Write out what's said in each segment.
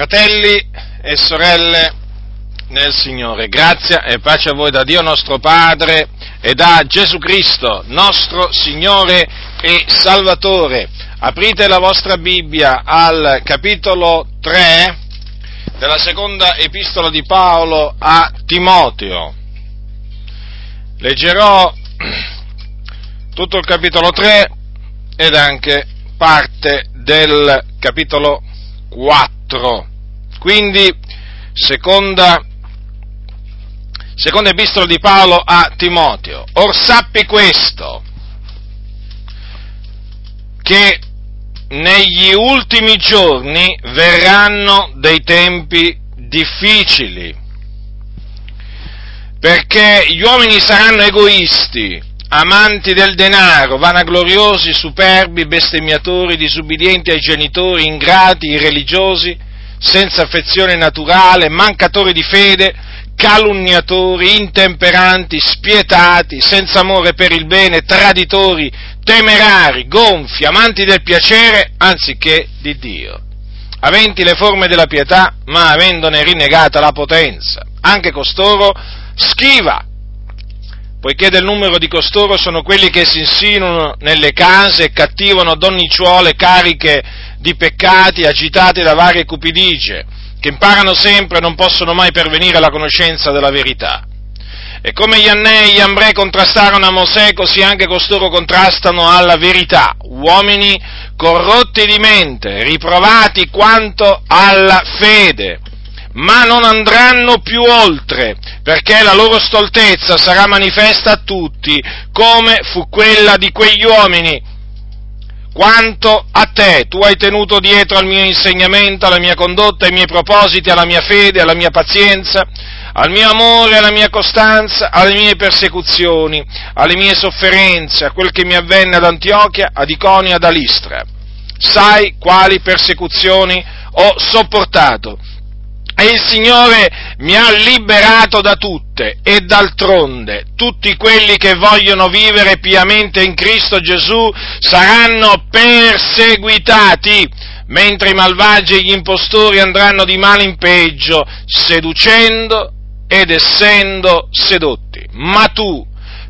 Fratelli e sorelle nel Signore, grazia e pace a voi da Dio nostro Padre e da Gesù Cristo, nostro Signore e Salvatore. Aprite la vostra Bibbia al capitolo 3 della seconda epistola di Paolo a Timoteo. Leggerò tutto il capitolo 3 ed anche parte del capitolo 4. Quindi, seconda, seconda epistola di Paolo a Timoteo. Or sappi questo, che negli ultimi giorni verranno dei tempi difficili, perché gli uomini saranno egoisti, amanti del denaro, vanagloriosi, superbi, bestemmiatori, disubbidienti ai genitori, ingrati, irreligiosi, senza affezione naturale, mancatori di fede, calunniatori, intemperanti, spietati, senza amore per il bene, traditori, temerari, gonfi, amanti del piacere anziché di Dio, aventi le forme della pietà, ma avendone rinnegata la potenza. Anche costoro schiva, poiché del numero di costoro sono quelli che si insinuano nelle case e cattivano donnicciuole cariche di peccati agitate da varie cupidigie, che imparano sempre e non possono mai pervenire alla conoscenza della verità. E come gli Annei e gli Ambrei contrastarono a Mosè, così anche costoro contrastano alla verità, uomini corrotti di mente, riprovati quanto alla fede, ma non andranno più oltre, perché la loro stoltezza sarà manifesta a tutti, come fu quella di quegli uomini quanto a te, tu hai tenuto dietro al mio insegnamento, alla mia condotta, ai miei propositi, alla mia fede, alla mia pazienza, al mio amore, alla mia costanza, alle mie persecuzioni, alle mie sofferenze, a quel che mi avvenne ad Antiochia, ad Iconia, ad Alistra. Sai quali persecuzioni ho sopportato e il Signore mi ha liberato da tutte e d'altronde tutti quelli che vogliono vivere piamente in Cristo Gesù saranno perseguitati, mentre i malvagi e gli impostori andranno di male in peggio, seducendo ed essendo sedotti. Ma tu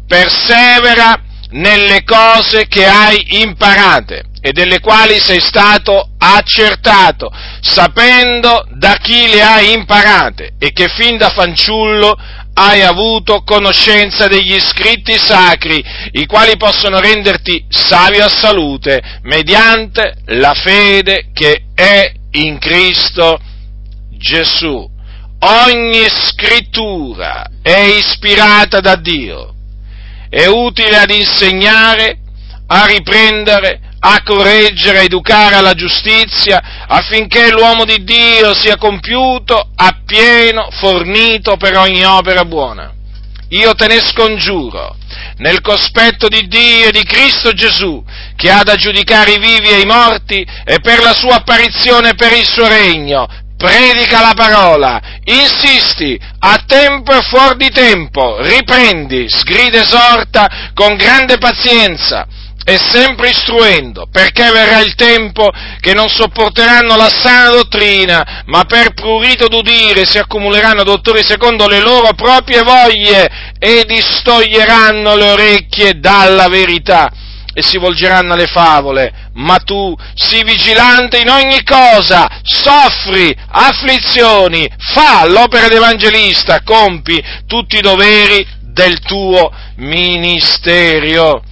persevera nelle cose che hai imparate e delle quali sei stato accertato, sapendo da chi le hai imparate e che fin da fanciullo hai avuto conoscenza degli scritti sacri, i quali possono renderti savio a salute mediante la fede che è in Cristo Gesù. Ogni scrittura è ispirata da Dio, è utile ad insegnare, a riprendere, a correggere, a educare alla giustizia, affinché l'uomo di Dio sia compiuto, appieno, fornito per ogni opera buona. Io te ne scongiuro, nel cospetto di Dio e di Cristo Gesù, che ha da giudicare i vivi e i morti, e per la sua apparizione e per il suo regno, predica la parola, insisti, a tempo e fuori di tempo, riprendi, sgrida esorta con grande pazienza, e sempre istruendo, perché verrà il tempo che non sopporteranno la sana dottrina, ma per prurito d'udire si accumuleranno dottori secondo le loro proprie voglie e distoglieranno le orecchie dalla verità e si volgeranno alle favole, ma tu sii vigilante in ogni cosa, soffri afflizioni, fa l'opera d'evangelista, compi tutti i doveri del tuo ministerio.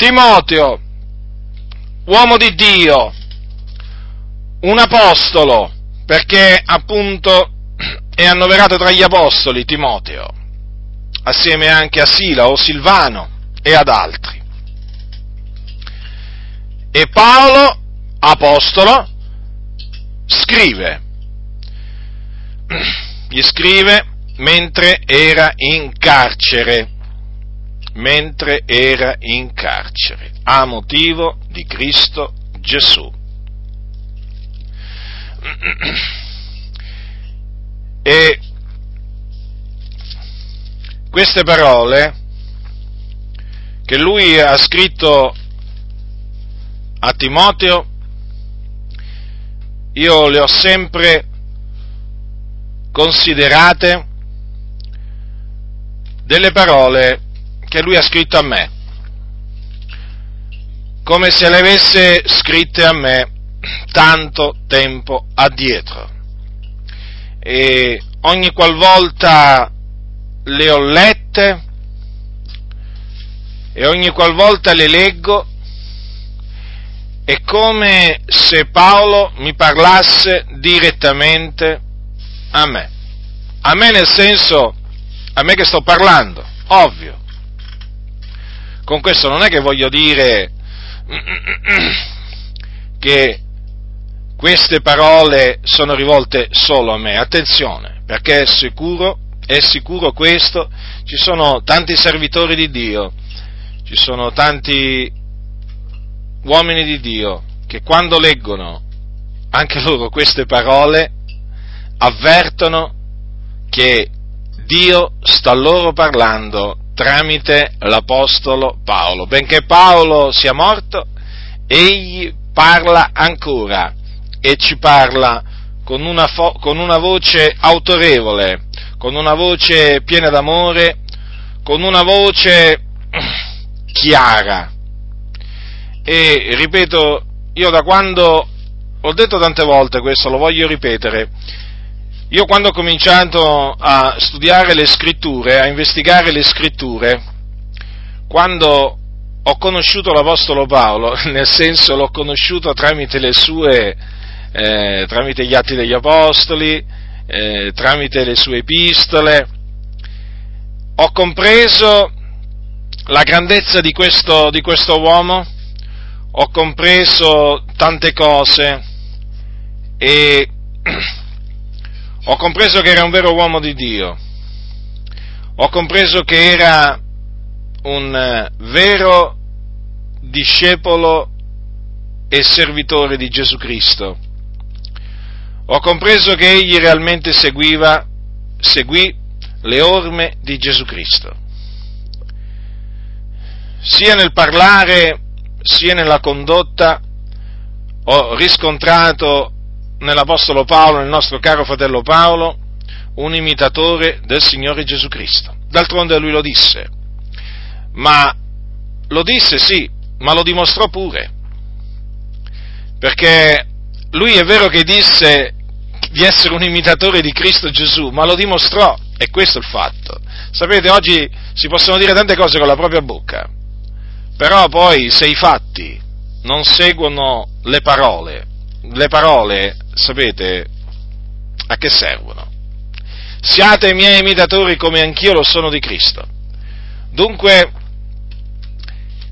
Timoteo, uomo di Dio, un apostolo, perché appunto è annoverato tra gli apostoli Timoteo, assieme anche a Sila o Silvano e ad altri. E Paolo, apostolo, scrive, gli scrive mentre era in carcere mentre era in carcere, a motivo di Cristo Gesù. E queste parole che lui ha scritto a Timoteo, io le ho sempre considerate delle parole che lui ha scritto a me, come se le avesse scritte a me tanto tempo addietro. E ogni qualvolta le ho lette e ogni qualvolta le leggo è come se Paolo mi parlasse direttamente a me. A me nel senso, a me che sto parlando, ovvio. Con questo non è che voglio dire che queste parole sono rivolte solo a me, attenzione, perché è sicuro, è sicuro questo, ci sono tanti servitori di Dio, ci sono tanti uomini di Dio che quando leggono anche loro queste parole avvertono che Dio sta loro parlando tramite l'Apostolo Paolo. Benché Paolo sia morto, egli parla ancora e ci parla con una, fo- con una voce autorevole, con una voce piena d'amore, con una voce chiara. E ripeto, io da quando ho detto tante volte questo, lo voglio ripetere, io quando ho cominciato a studiare le scritture, a investigare le scritture, quando ho conosciuto l'Apostolo Paolo, nel senso l'ho conosciuto tramite le sue, eh, tramite gli atti degli Apostoli, eh, tramite le sue epistole, ho compreso la grandezza di questo, di questo uomo, ho compreso tante cose e ho compreso che era un vero uomo di Dio, ho compreso che era un eh, vero discepolo e servitore di Gesù Cristo. Ho compreso che egli realmente seguiva, seguì le orme di Gesù Cristo. Sia nel parlare sia nella condotta ho riscontrato nell'Apostolo Paolo, nel nostro caro fratello Paolo, un imitatore del Signore Gesù Cristo. D'altronde lui lo disse, ma lo disse sì, ma lo dimostrò pure, perché lui è vero che disse di essere un imitatore di Cristo Gesù, ma lo dimostrò, e questo è il fatto. Sapete, oggi si possono dire tante cose con la propria bocca, però poi se i fatti non seguono le parole, le parole, sapete, a che servono? Siate miei imitatori come anch'io lo sono di Cristo. Dunque,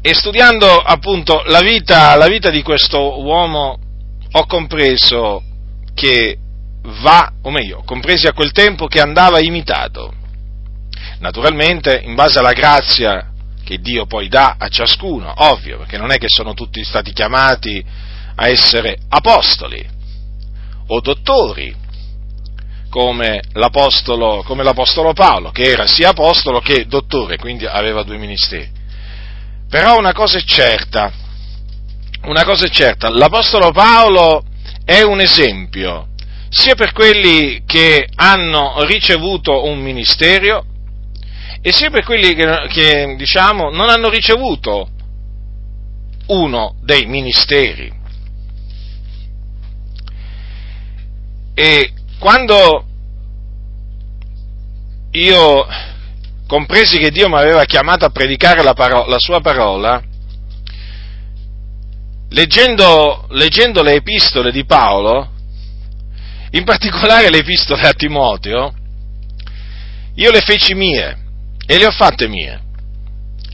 e studiando appunto la vita, la vita di questo uomo, ho compreso che va, o meglio, compresi a quel tempo che andava imitato. Naturalmente, in base alla grazia che Dio poi dà a ciascuno, ovvio, perché non è che sono tutti stati chiamati a essere apostoli o dottori, come l'apostolo, come l'apostolo Paolo, che era sia apostolo che dottore, quindi aveva due ministeri. Però una cosa è certa, una cosa è certa, l'apostolo Paolo è un esempio sia per quelli che hanno ricevuto un ministero, e sia per quelli che, che diciamo, non hanno ricevuto uno dei ministeri. E quando io compresi che Dio mi aveva chiamato a predicare la, parola, la sua parola, leggendo, leggendo le epistole di Paolo, in particolare le epistole a Timoteo, io le feci mie e le ho fatte mie,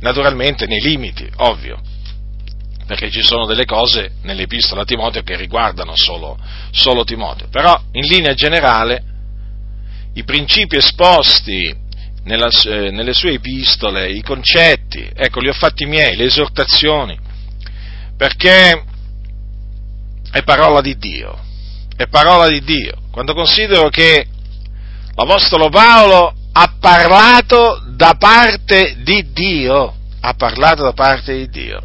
naturalmente nei limiti, ovvio, perché ci sono delle cose nell'epistola a Timoteo che riguardano solo, solo Timoteo, però in linea generale i principi esposti nella, eh, nelle sue epistole, i concetti, ecco, li ho fatti miei, le esortazioni, perché è parola di Dio, è parola di Dio. Quando considero che l'Apostolo Paolo ha parlato da parte di Dio, ha parlato da parte di Dio.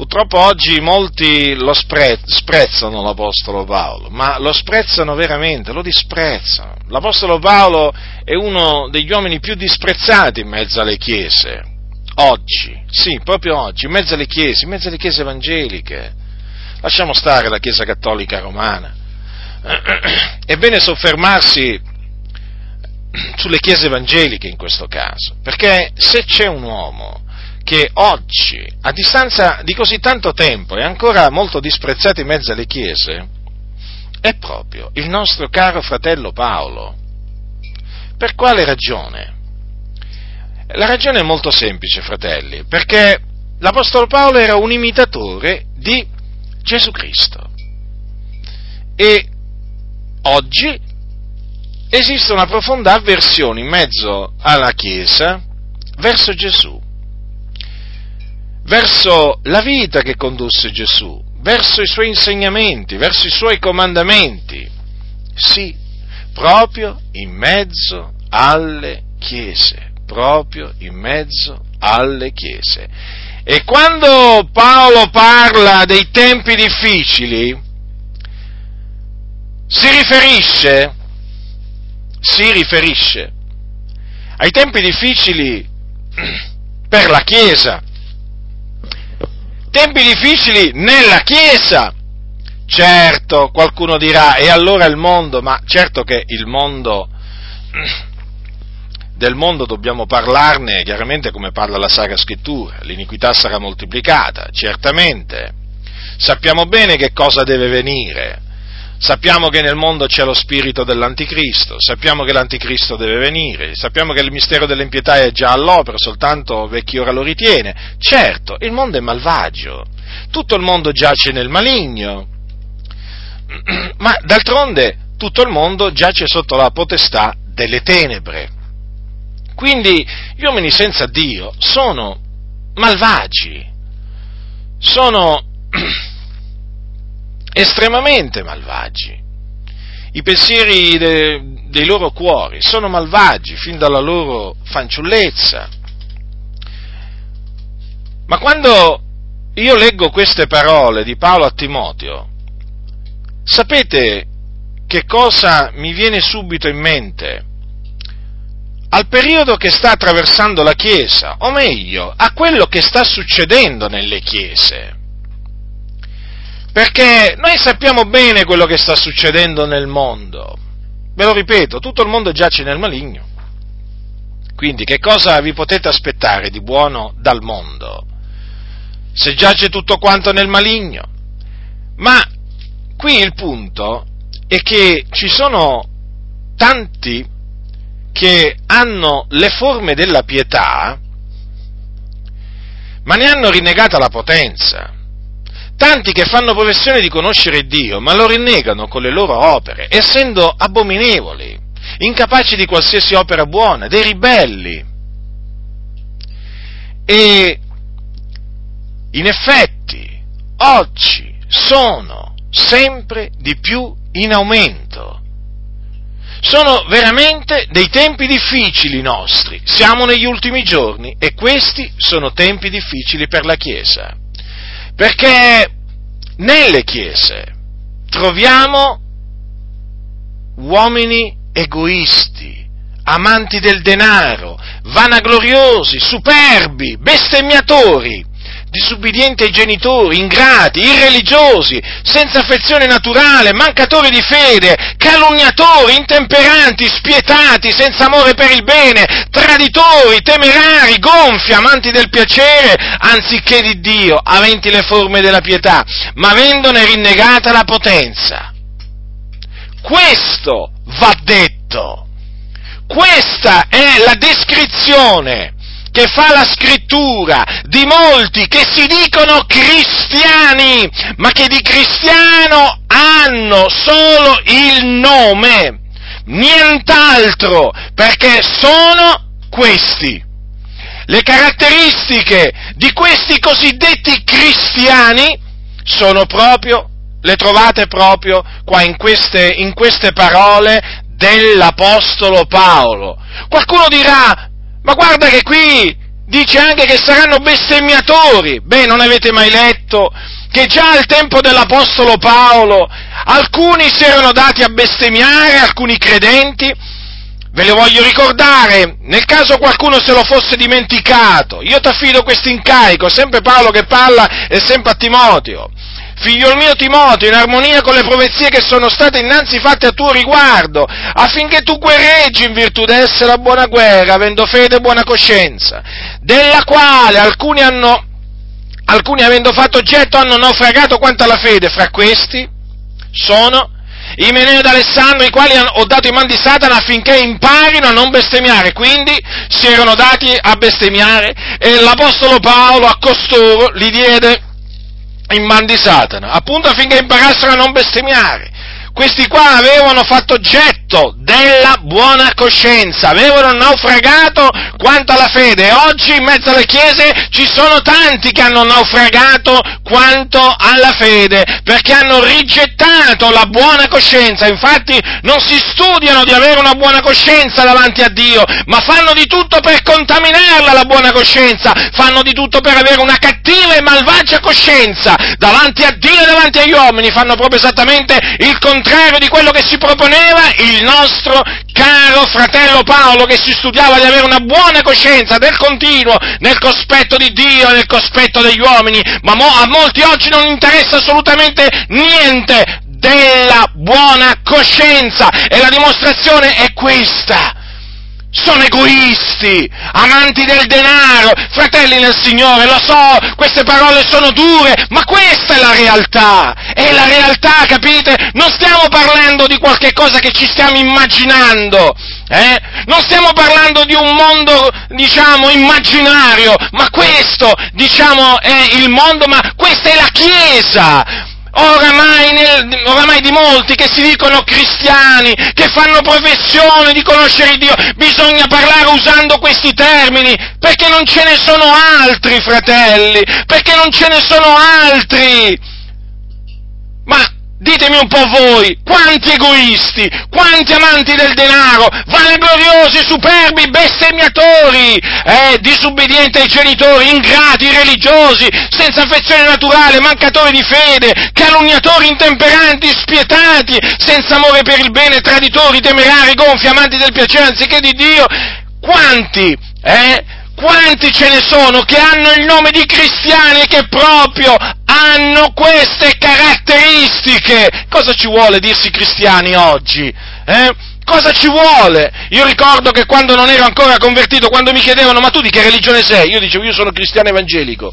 Purtroppo oggi molti lo spre- sprezzano l'Apostolo Paolo, ma lo sprezzano veramente, lo disprezzano. L'Apostolo Paolo è uno degli uomini più disprezzati in mezzo alle chiese, oggi, sì, proprio oggi, in mezzo alle chiese, in mezzo alle chiese evangeliche. Lasciamo stare la Chiesa Cattolica Romana. È bene soffermarsi sulle chiese evangeliche in questo caso, perché se c'è un uomo che oggi, a distanza di così tanto tempo, è ancora molto disprezzato in mezzo alle chiese, è proprio il nostro caro fratello Paolo. Per quale ragione? La ragione è molto semplice, fratelli, perché l'Apostolo Paolo era un imitatore di Gesù Cristo. E oggi esiste una profonda avversione in mezzo alla Chiesa verso Gesù verso la vita che condusse Gesù, verso i suoi insegnamenti, verso i suoi comandamenti. Sì, proprio in mezzo alle chiese, proprio in mezzo alle chiese. E quando Paolo parla dei tempi difficili, si riferisce, si riferisce ai tempi difficili per la Chiesa, tempi difficili nella Chiesa. Certo, qualcuno dirà, e allora il mondo, ma certo che il mondo, del mondo dobbiamo parlarne chiaramente come parla la Sacra Scrittura, l'iniquità sarà moltiplicata, certamente. Sappiamo bene che cosa deve venire, Sappiamo che nel mondo c'è lo spirito dell'anticristo, sappiamo che l'anticristo deve venire, sappiamo che il mistero dell'impietà è già all'opera, soltanto vecchi ora lo ritiene. Certo, il mondo è malvagio, tutto il mondo giace nel maligno, ma d'altronde tutto il mondo giace sotto la potestà delle tenebre. Quindi gli uomini senza Dio sono malvagi, sono estremamente malvagi. I pensieri de, dei loro cuori sono malvagi fin dalla loro fanciullezza. Ma quando io leggo queste parole di Paolo a Timoteo, sapete che cosa mi viene subito in mente? Al periodo che sta attraversando la Chiesa, o meglio, a quello che sta succedendo nelle Chiese. Perché noi sappiamo bene quello che sta succedendo nel mondo. Ve lo ripeto, tutto il mondo giace nel maligno. Quindi che cosa vi potete aspettare di buono dal mondo? Se giace tutto quanto nel maligno. Ma qui il punto è che ci sono tanti che hanno le forme della pietà, ma ne hanno rinnegata la potenza tanti che fanno professione di conoscere Dio, ma lo rinnegano con le loro opere, essendo abominevoli, incapaci di qualsiasi opera buona, dei ribelli. E in effetti oggi sono sempre di più in aumento. Sono veramente dei tempi difficili nostri. Siamo negli ultimi giorni e questi sono tempi difficili per la Chiesa. Perché nelle chiese troviamo uomini egoisti, amanti del denaro, vanagloriosi, superbi, bestemmiatori, disubbidienti ai genitori, ingrati, irreligiosi, senza affezione naturale, mancatori di fede, calunniatori, intemperanti, spietati, senza amore per il bene, traditori, temerari, gonfi, amanti del piacere, anziché di Dio, aventi le forme della pietà, ma avendone rinnegata la potenza. Questo va detto. Questa è la descrizione che fa la scrittura di molti che si dicono cristiani, ma che di cristiano hanno solo il nome, nient'altro, perché sono questi. Le caratteristiche di questi cosiddetti cristiani sono proprio, le trovate proprio qua in queste, in queste parole dell'Apostolo Paolo. Qualcuno dirà, ma guarda che qui dice anche che saranno bestemmiatori. Beh, non avete mai letto che già al tempo dell'Apostolo Paolo alcuni si erano dati a bestemmiare, alcuni credenti, Ve le voglio ricordare, nel caso qualcuno se lo fosse dimenticato. Io ti affido questo incarico, sempre Paolo che parla e sempre a Timoteo. Figlio mio Timoteo, in armonia con le profezie che sono state innanzi fatte a tuo riguardo, affinché tu guerreggi in virtù d'essere la buona guerra, avendo fede e buona coscienza, della quale alcuni hanno, alcuni avendo fatto oggetto hanno naufragato quanto alla fede, fra questi sono Imeneo ed Alessandro, i quali ho dato in man di Satana affinché imparino a non bestemmiare, quindi si erano dati a bestemmiare e l'Apostolo Paolo a costoro li diede in man di Satana, appunto affinché imparassero a non bestemmiare. Questi qua avevano fatto oggetto della buona coscienza, avevano naufragato quanto alla fede. Oggi in mezzo alle chiese ci sono tanti che hanno naufragato quanto alla fede, perché hanno rigettato la buona coscienza, infatti non si studiano di avere una buona coscienza davanti a Dio, ma fanno di tutto per contaminarla la buona coscienza, fanno di tutto per avere una cattiva e malvagia coscienza davanti a Dio e davanti agli uomini, fanno proprio esattamente il contrario di quello che si proponeva il nostro caro fratello Paolo che si studiava di avere una buona coscienza del continuo nel cospetto di Dio e nel cospetto degli uomini, ma mo, a molti oggi non interessa assolutamente niente della buona coscienza. E la dimostrazione è questa sono egoisti, amanti del denaro, fratelli nel Signore, lo so, queste parole sono dure, ma questa è la realtà, è la realtà, capite? Non stiamo parlando di qualche cosa che ci stiamo immaginando, eh? Non stiamo parlando di un mondo, diciamo, immaginario, ma questo, diciamo, è il mondo, ma questa è la Chiesa, Oramai, nel, oramai, di molti che si dicono cristiani, che fanno professione di conoscere Dio, bisogna parlare usando questi termini, perché non ce ne sono altri, fratelli, perché non ce ne sono altri. Ma Ditemi un po' voi, quanti egoisti, quanti amanti del denaro, vanagloriosi, superbi, bestemmiatori, eh, disubbidienti ai genitori, ingrati, religiosi, senza affezione naturale, mancatori di fede, calunniatori, intemperanti, spietati, senza amore per il bene, traditori, temerari, gonfi, amanti del piacere anziché di Dio, quanti, eh, quanti ce ne sono che hanno il nome di cristiani e che proprio hanno queste caratteristiche? Cosa ci vuole dirsi cristiani oggi? Eh? Cosa ci vuole? Io ricordo che quando non ero ancora convertito, quando mi chiedevano ma tu di che religione sei? Io dicevo io sono cristiano evangelico.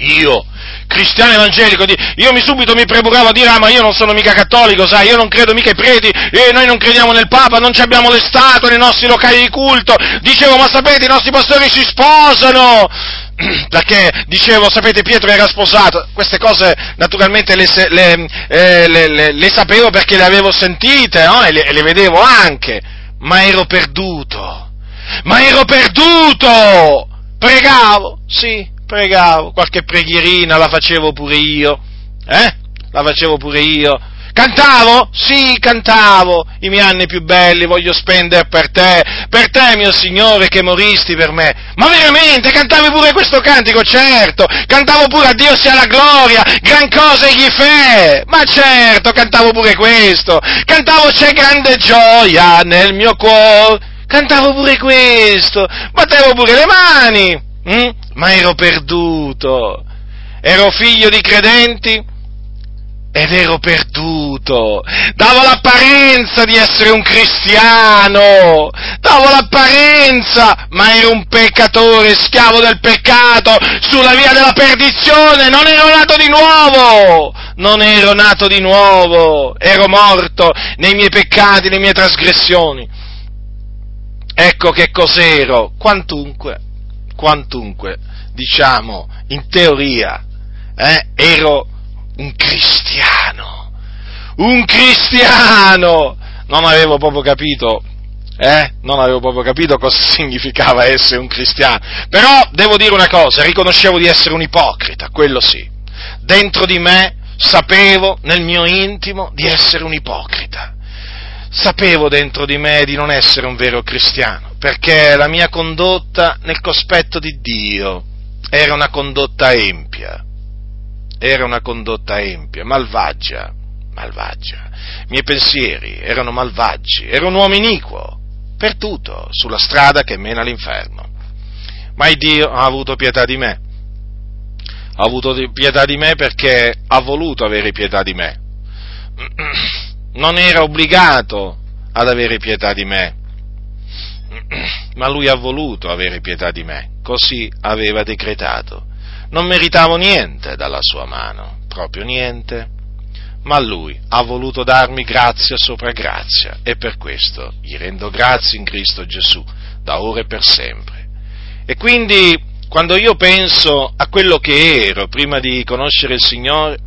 Io, cristiano evangelico, io mi subito mi preburavo a dire, ah ma io non sono mica cattolico, sai, io non credo mica ai preti, e noi non crediamo nel Papa, non abbiamo le statue nei nostri locali di culto, dicevo, ma sapete, i nostri pastori si sposano, perché dicevo, sapete, Pietro era sposato, queste cose naturalmente le, le, eh, le sapevo perché le avevo sentite, no? e, e le vedevo anche, ma ero perduto, ma ero perduto, pregavo, sì, pregavo, qualche preghierina la facevo pure io, eh? La facevo pure io. Cantavo? Sì, cantavo. I miei anni più belli voglio spendere per te, per te, mio Signore, che moristi per me. Ma veramente, cantavi pure questo cantico? Certo. Cantavo pure a Dio sia la gloria, gran cosa gli fe. Ma certo, cantavo pure questo. Cantavo c'è grande gioia nel mio cuore. Cantavo pure questo. Battevo pure le mani. Mm? Ma ero perduto. Ero figlio di credenti ed ero perduto. Davo l'apparenza di essere un cristiano, davo l'apparenza, ma ero un peccatore, schiavo del peccato, sulla via della perdizione, non ero nato di nuovo, non ero nato di nuovo, ero morto nei miei peccati, nelle mie trasgressioni. Ecco che cos'ero, quantunque quantunque, diciamo, in teoria, eh, ero un cristiano, un cristiano, non avevo proprio capito, eh, non avevo proprio capito cosa significava essere un cristiano, però devo dire una cosa, riconoscevo di essere un ipocrita, quello sì, dentro di me sapevo nel mio intimo di essere un ipocrita, sapevo dentro di me di non essere un vero cristiano, perché la mia condotta nel cospetto di Dio era una condotta empia, era una condotta empia, malvagia, malvagia. I miei pensieri erano malvagi, ero un uomo iniquo, perduto sulla strada che mena all'inferno. Ma Dio ha avuto pietà di me. Ha avuto pietà di me perché ha voluto avere pietà di me. Non era obbligato ad avere pietà di me, ma lui ha voluto avere pietà di me, così aveva decretato. Non meritavo niente dalla sua mano, proprio niente, ma lui ha voluto darmi grazia sopra grazia e per questo gli rendo grazie in Cristo Gesù, da ora e per sempre. E quindi quando io penso a quello che ero prima di conoscere il Signore,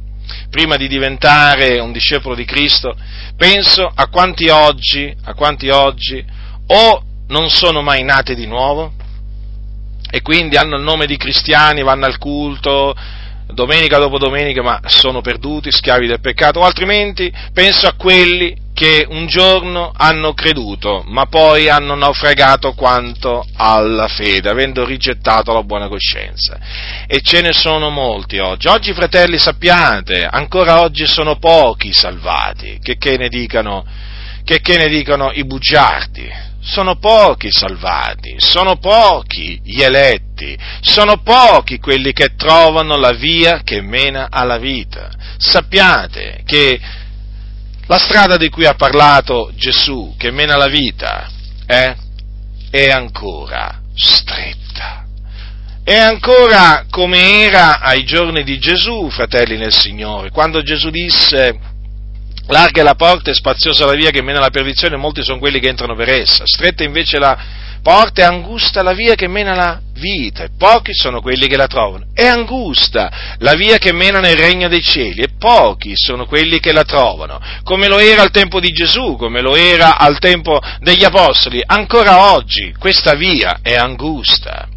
prima di diventare un discepolo di Cristo, penso a quanti oggi, a quanti oggi o non sono mai nati di nuovo e quindi hanno il nome di cristiani, vanno al culto, domenica dopo domenica, ma sono perduti, schiavi del peccato, o altrimenti penso a quelli che un giorno hanno creduto, ma poi hanno naufragato quanto alla fede, avendo rigettato la buona coscienza. E ce ne sono molti oggi. Oggi, fratelli, sappiate, ancora oggi sono pochi salvati, che, che ne dicano, che, che ne dicano i bugiardi, sono pochi i salvati, sono pochi gli eletti, sono pochi quelli che trovano la via che mena alla vita. Sappiate che la strada di cui ha parlato Gesù, che mena alla vita, eh, è ancora stretta. È ancora come era ai giorni di Gesù, fratelli nel Signore, quando Gesù disse Larga è la porta e spaziosa la via che mena alla perdizione, molti sono quelli che entrano per essa. Stretta invece la porta e angusta la via che mena alla vita, e pochi sono quelli che la trovano. È angusta la via che mena nel regno dei cieli, e pochi sono quelli che la trovano. Come lo era al tempo di Gesù, come lo era al tempo degli Apostoli. Ancora oggi questa via è angusta.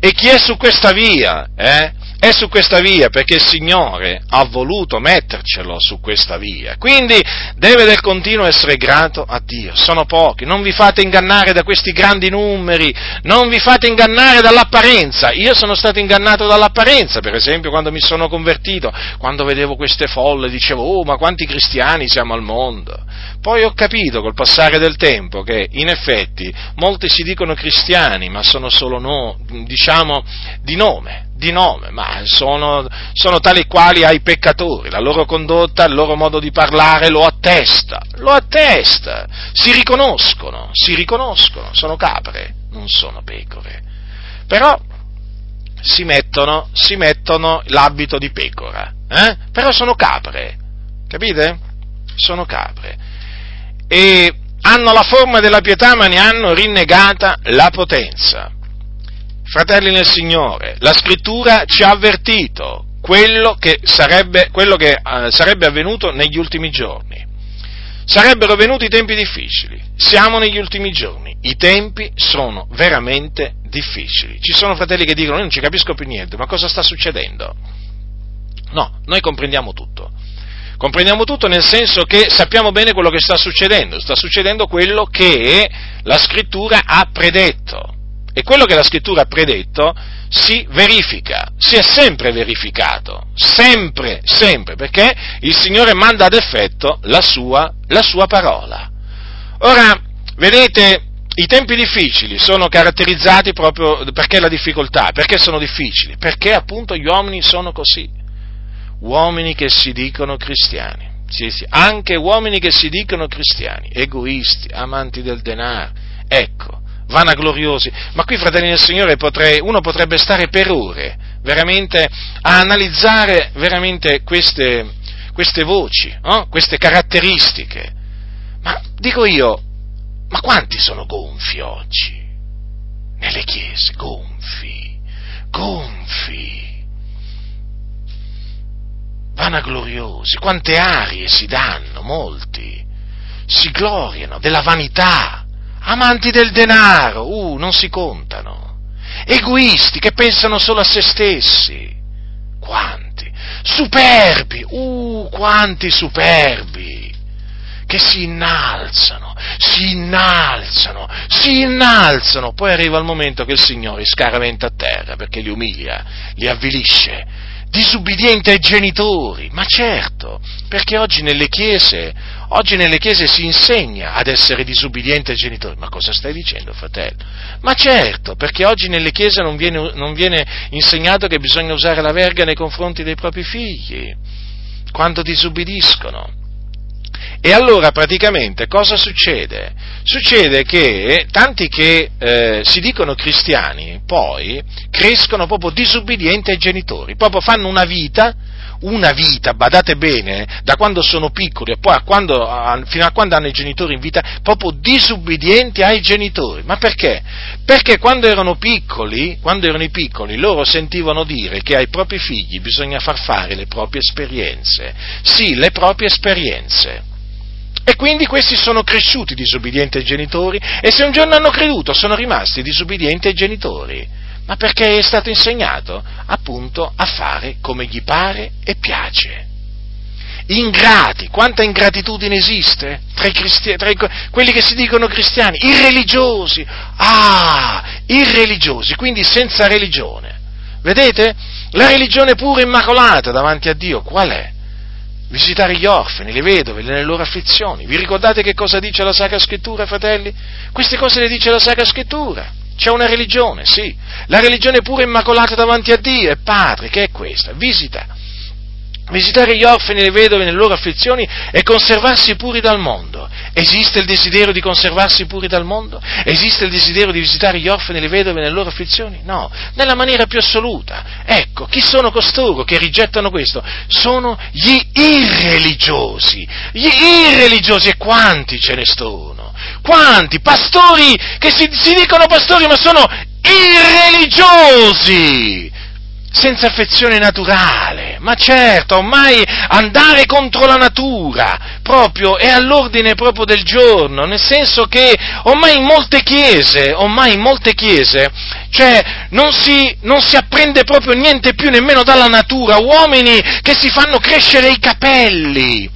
E chi è su questa via? Eh? È su questa via perché il Signore ha voluto mettercelo su questa via. Quindi deve del continuo essere grato a Dio. Sono pochi, non vi fate ingannare da questi grandi numeri, non vi fate ingannare dall'apparenza. Io sono stato ingannato dall'apparenza, per esempio, quando mi sono convertito, quando vedevo queste folle, dicevo, oh, ma quanti cristiani siamo al mondo. Poi ho capito col passare del tempo che in effetti molti si dicono cristiani, ma sono solo no, diciamo di nome di nome, ma sono, sono tali quali ai peccatori, la loro condotta, il loro modo di parlare lo attesta, lo attesta, si riconoscono, si riconoscono, sono capre, non sono pecore, però si mettono, si mettono l'abito di pecora, eh? però sono capre, capite? Sono capre. E hanno la forma della pietà ma ne hanno rinnegata la potenza. Fratelli nel Signore, la scrittura ci ha avvertito quello che sarebbe, quello che, eh, sarebbe avvenuto negli ultimi giorni. Sarebbero venuti tempi difficili. Siamo negli ultimi giorni. I tempi sono veramente difficili. Ci sono fratelli che dicono: Io non ci capisco più niente, ma cosa sta succedendo? No, noi comprendiamo tutto. Comprendiamo tutto nel senso che sappiamo bene quello che sta succedendo. Sta succedendo quello che la scrittura ha predetto. E quello che la scrittura ha predetto si verifica, si è sempre verificato, sempre, sempre, perché il Signore manda ad effetto la sua, la sua parola. Ora, vedete, i tempi difficili sono caratterizzati proprio perché la difficoltà, perché sono difficili, perché appunto gli uomini sono così, uomini che si dicono cristiani, sì, sì, anche uomini che si dicono cristiani, egoisti, amanti del denaro, ecco, vanagloriosi. Ma qui, fratelli del Signore, potrei, uno potrebbe stare per ore veramente a analizzare veramente queste, queste voci, no? queste caratteristiche. Ma dico io, ma quanti sono gonfi oggi? Nelle chiese, gonfi, gonfi, vanagloriosi, quante arie si danno, molti, si gloriano della vanità, amanti del denaro, uh, non si contano, egoisti che pensano solo a se stessi, quanti, superbi, uh, quanti superbi, che si innalzano, si innalzano, si innalzano, poi arriva il momento che il Signore scaraventa a terra perché li umilia, li avvilisce, disubbidienti ai genitori, ma certo, perché oggi nelle chiese, oggi nelle chiese si insegna ad essere disubbidienti ai genitori, ma cosa stai dicendo fratello? Ma certo, perché oggi nelle chiese non viene, non viene insegnato che bisogna usare la verga nei confronti dei propri figli, quando disubbidiscono. E allora praticamente cosa succede? Succede che tanti che eh, si dicono cristiani poi crescono proprio disubbidienti ai genitori, proprio fanno una vita, una vita, badate bene, da quando sono piccoli e poi a quando, a, fino a quando hanno i genitori in vita, proprio disubbidienti ai genitori. Ma perché? Perché quando erano piccoli, quando erano i piccoli, loro sentivano dire che ai propri figli bisogna far fare le proprie esperienze. Sì, le proprie esperienze. E quindi questi sono cresciuti disubbidienti ai genitori e se un giorno hanno creduto sono rimasti disubbidienti ai genitori. Ma perché è stato insegnato appunto a fare come gli pare e piace. Ingrati, quanta ingratitudine esiste tra, i cristiani, tra i, quelli che si dicono cristiani, irreligiosi, ah, irreligiosi, quindi senza religione. Vedete? La religione pura immacolata davanti a Dio, qual è? Visitare gli orfani, le vedove, nelle loro afflizioni. Vi ricordate che cosa dice la Sacra Scrittura, fratelli? Queste cose le dice la Sacra Scrittura. C'è una religione, sì. La religione pura immacolata davanti a Dio e Padre, che è questa? Visita visitare gli orfani e le vedove nelle loro afflizioni e conservarsi puri dal mondo. Esiste il desiderio di conservarsi puri dal mondo? Esiste il desiderio di visitare gli orfani e le vedove nelle loro afflizioni? No, nella maniera più assoluta. Ecco, chi sono costoro che rigettano questo? Sono gli irreligiosi. Gli irreligiosi e quanti ce ne sono? Quanti? Pastori che si, si dicono pastori ma sono irreligiosi! Senza affezione naturale, ma certo, ormai andare contro la natura proprio è all'ordine proprio del giorno, nel senso che ormai in molte chiese, ormai in molte chiese, cioè non si, non si apprende proprio niente più nemmeno dalla natura, uomini che si fanno crescere i capelli,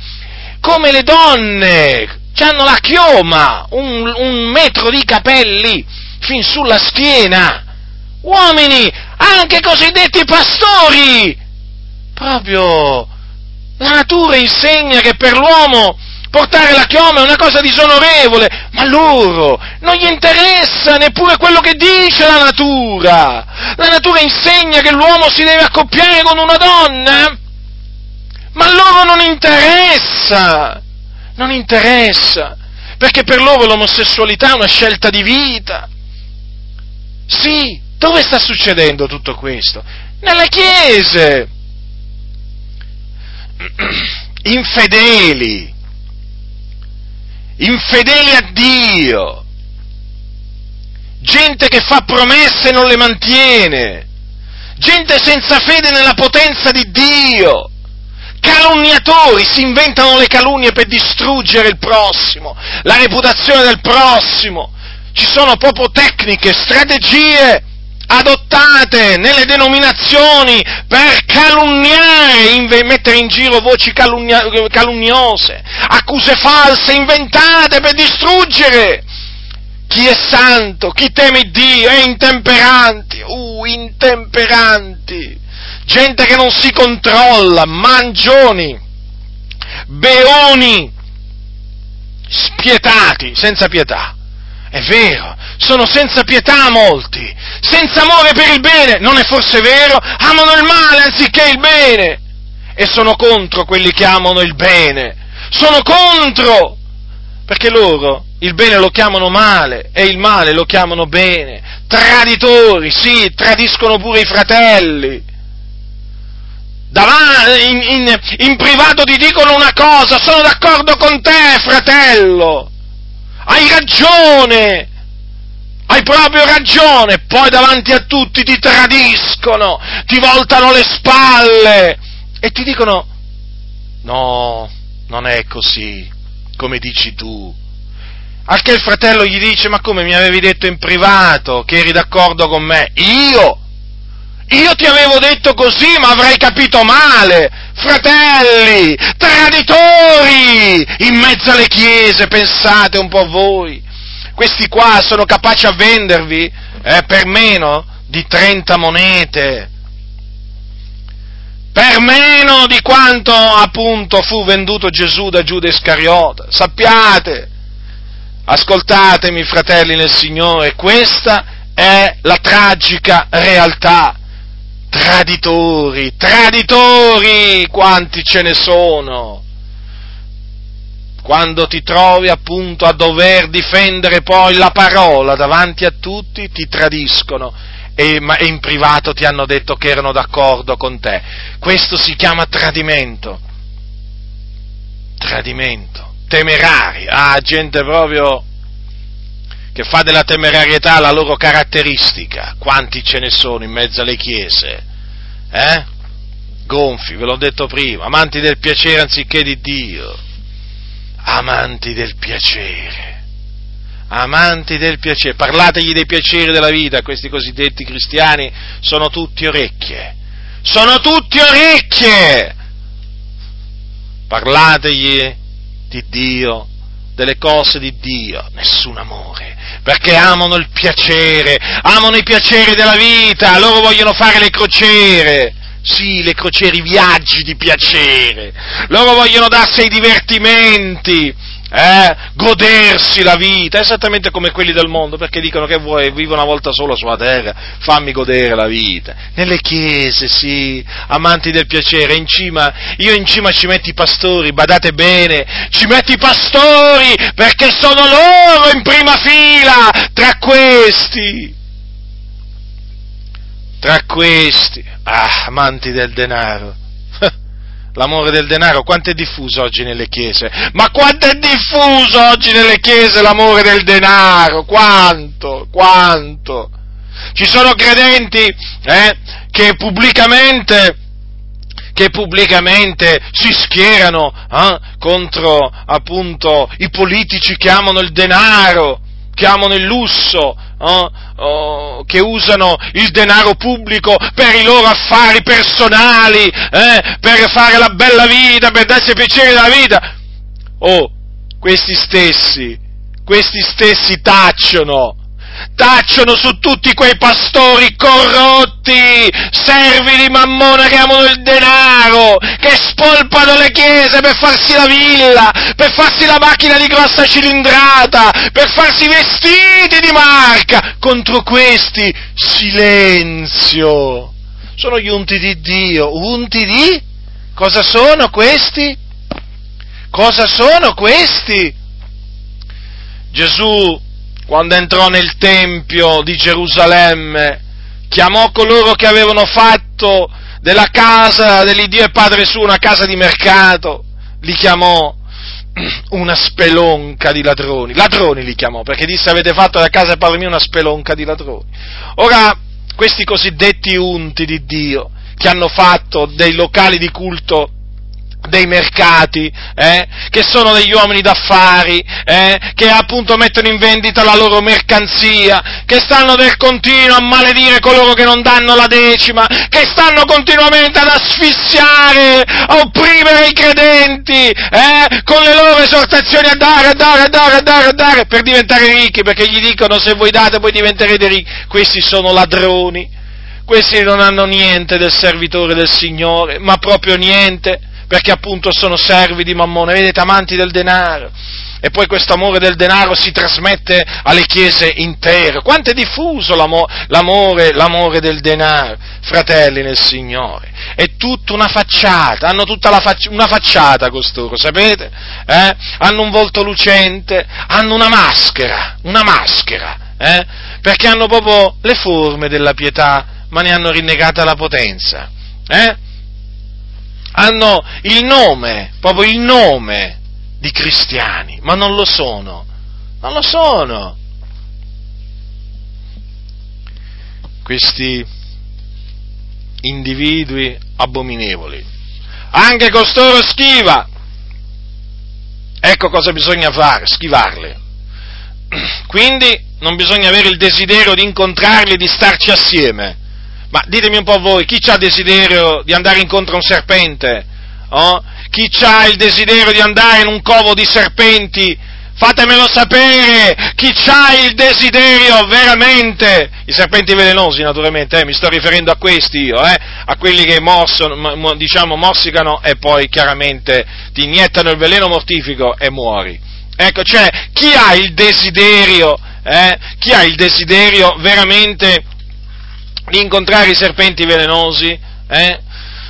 come le donne, hanno la chioma, un, un metro di capelli fin sulla schiena, uomini, anche cosiddetti pastori. Proprio la natura insegna che per l'uomo portare la chioma è una cosa disonorevole, ma loro non gli interessa neppure quello che dice la natura. La natura insegna che l'uomo si deve accoppiare con una donna, ma loro non interessa, non interessa, perché per loro l'omosessualità è una scelta di vita. Sì, dove sta succedendo tutto questo? Nelle chiese! Infedeli! Infedeli a Dio! Gente che fa promesse e non le mantiene! Gente senza fede nella potenza di Dio! calunniatori si inventano le calunnie per distruggere il prossimo, la reputazione del prossimo. Ci sono proprio tecniche, strategie adottate nelle denominazioni per calunniare, mettere in giro voci calunnia, calunniose, accuse false inventate per distruggere chi è santo, chi teme Dio, è intemperanti, uh, intemperanti, gente che non si controlla, mangioni, beoni, spietati, senza pietà. È vero, sono senza pietà molti, senza amore per il bene, non è forse vero? Amano il male anziché il bene. E sono contro quelli che amano il bene, sono contro, perché loro il bene lo chiamano male e il male lo chiamano bene, traditori, sì, tradiscono pure i fratelli. In, in, in privato ti dicono una cosa, sono d'accordo con te, fratello, hai ragione, hai proprio ragione, poi davanti a tutti ti tradiscono, ti voltano le spalle e ti dicono no, non è così, come dici tu. Al che il fratello gli dice, ma come mi avevi detto in privato che eri d'accordo con me? Io? Io ti avevo detto così, ma avrei capito male. Fratelli, traditori, in mezzo alle chiese, pensate un po' voi. Questi qua sono capaci a vendervi eh, per meno di 30 monete, per meno di quanto appunto fu venduto Gesù da Giuda Iscariota. Sappiate, ascoltatemi fratelli nel Signore, questa è la tragica realtà. Traditori, traditori, quanti ce ne sono? Quando ti trovi appunto a dover difendere poi la parola davanti a tutti, ti tradiscono e, in privato ti hanno detto che erano d'accordo con te. Questo si chiama tradimento. Tradimento. Temerari. Ah, gente proprio che fa della temerarietà la loro caratteristica. Quanti ce ne sono in mezzo alle chiese? Eh? Gonfi, ve l'ho detto prima, amanti del piacere anziché di Dio. Amanti del piacere amanti del piacere, parlategli dei piaceri della vita, questi cosiddetti cristiani sono tutti orecchie, sono tutti orecchie, parlategli di Dio, delle cose di Dio, nessun amore, perché amano il piacere, amano i piaceri della vita, loro vogliono fare le crociere, sì, le crociere, i viaggi di piacere, loro vogliono darsi ai divertimenti, eh, godersi la vita, esattamente come quelli del mondo, perché dicono che vuoi, vivo una volta sola sulla terra, fammi godere la vita. Nelle chiese, sì, amanti del piacere, in cima, io in cima ci metti i pastori, badate bene, ci metti i pastori, perché sono loro in prima fila, tra questi, tra questi, ah, amanti del denaro l'amore del denaro, quanto è diffuso oggi nelle chiese? Ma quanto è diffuso oggi nelle chiese l'amore del denaro? Quanto? Quanto? Ci sono credenti eh, che pubblicamente che pubblicamente si schierano eh, contro appunto i politici che amano il denaro, che amano il lusso, oh, oh, che usano il denaro pubblico per i loro affari personali, eh, per fare la bella vita, per darsi il piacere della vita. Oh, questi stessi, questi stessi tacciono tacciono su tutti quei pastori corrotti, servi di mammona che amano il denaro, che spolpano le chiese per farsi la villa, per farsi la macchina di grossa cilindrata, per farsi vestiti di marca. Contro questi, silenzio. Sono gli unti di Dio. Unti di? Cosa sono questi? Cosa sono questi? Gesù quando entrò nel Tempio di Gerusalemme, chiamò coloro che avevano fatto della casa dell'Iddio e Padre suo una casa di mercato, li chiamò una spelonca di ladroni, ladroni li chiamò, perché disse avete fatto da casa del Padre mio una spelonca di ladroni. Ora, questi cosiddetti unti di Dio, che hanno fatto dei locali di culto dei mercati, eh, che sono degli uomini d'affari, eh, che appunto mettono in vendita la loro mercanzia, che stanno del continuo a maledire coloro che non danno la decima, che stanno continuamente ad asfissiare, a opprimere i credenti, eh, con le loro esortazioni a dare, a dare, a dare, a dare, a dare, per diventare ricchi, perché gli dicono se voi date poi diventerete ricchi. Questi sono ladroni, questi non hanno niente del servitore del Signore, ma proprio niente perché appunto sono servi di Mammone, vedete, amanti del denaro. E poi questo amore del denaro si trasmette alle chiese intere. Quanto è diffuso l'amore, l'amore del denaro, fratelli nel Signore. È tutta una facciata, hanno tutta facci- una facciata costoro, sapete? Eh? Hanno un volto lucente, hanno una maschera, una maschera, eh? perché hanno proprio le forme della pietà, ma ne hanno rinnegata la potenza. Eh? Hanno il nome, proprio il nome di cristiani, ma non lo sono, non lo sono. Questi individui abominevoli. Anche costoro schiva. Ecco cosa bisogna fare, schivarli. Quindi non bisogna avere il desiderio di incontrarli e di starci assieme ma ditemi un po' voi, chi ha desiderio di andare incontro a un serpente? Oh? Chi ha il desiderio di andare in un covo di serpenti Fatemelo sapere chi ha il desiderio veramente, i serpenti velenosi naturalmente, eh, mi sto riferendo a questi io, eh, a quelli che morsono, diciamo, morsicano e poi chiaramente ti iniettano il veleno mortifico e muori. Ecco, cioè, chi ha il desiderio, eh, chi ha il desiderio veramente di incontrare i serpenti velenosi, eh,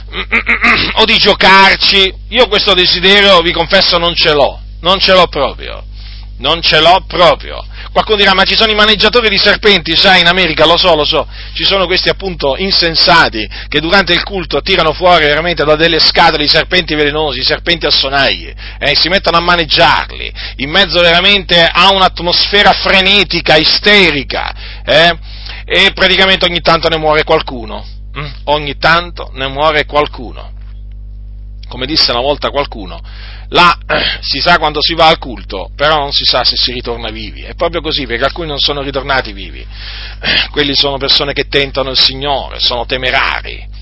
o di giocarci, io questo desiderio, vi confesso, non ce l'ho, non ce l'ho proprio. Non ce l'ho proprio. Qualcuno dirà, ma ci sono i maneggiatori di serpenti, sai, in America, lo so, lo so, ci sono questi appunto insensati che durante il culto tirano fuori veramente da delle scatole i serpenti velenosi, i serpenti a sonagli, e eh, si mettono a maneggiarli, in mezzo veramente a un'atmosfera frenetica, isterica, eh, e praticamente ogni tanto ne muore qualcuno, hm? ogni tanto ne muore qualcuno. Come disse una volta qualcuno, là eh, si sa quando si va al culto, però non si sa se si ritorna vivi. È proprio così, perché alcuni non sono ritornati vivi. Eh, quelli sono persone che tentano il Signore, sono temerari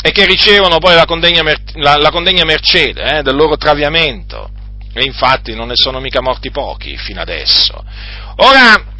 e che ricevono poi la condegna, la, la condegna mercede eh, del loro traviamento. E infatti non ne sono mica morti pochi fino adesso. Ora,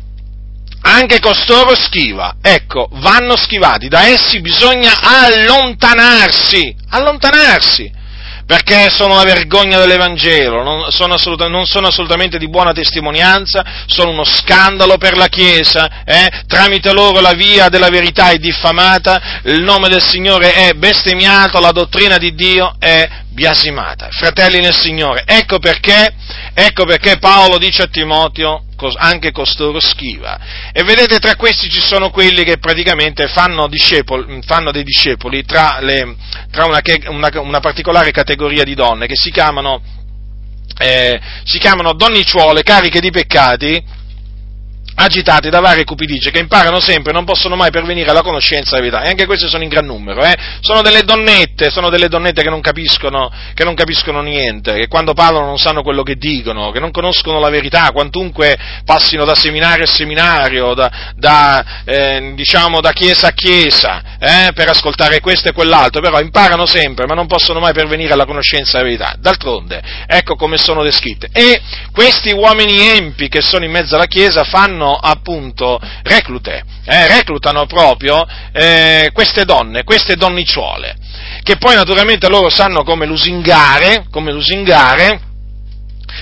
anche costoro schiva, ecco, vanno schivati, da essi bisogna allontanarsi, allontanarsi! Perché sono la vergogna dell'Evangelo, non sono, non sono, assolutamente di buona testimonianza, sono uno scandalo per la Chiesa, eh? tramite loro la via della verità è diffamata, il nome del Signore è bestemmiato, la dottrina di Dio è biasimata. Fratelli nel Signore, ecco perché, ecco perché Paolo dice a Timoteo, anche costoro schiva. E vedete, tra questi ci sono quelli che praticamente fanno, discepoli, fanno dei discepoli tra, le, tra una, una, una, particolare categoria di donne che si chiamano, eh, si chiamano donnicciuole cariche di peccati, agitati da varie cupidigie che imparano sempre e non possono mai pervenire alla conoscenza della verità. E anche queste sono in gran numero, eh? Sono delle donnette, sono delle donnette che non, capiscono, che non capiscono niente, che quando parlano non sanno quello che dicono, che non conoscono la verità, quantunque passino da seminario a seminario, da, da, eh, diciamo, da chiesa a chiesa, eh? per ascoltare questo e quell'altro, però imparano sempre, ma non possono mai pervenire alla conoscenza della verità. D'altronde, ecco come sono descritte. E questi uomini empi che sono in mezzo alla chiesa fanno fanno appunto reclute, eh, reclutano proprio eh, queste donne, queste donnicciuole, che poi naturalmente loro sanno come lusingare, come lusingare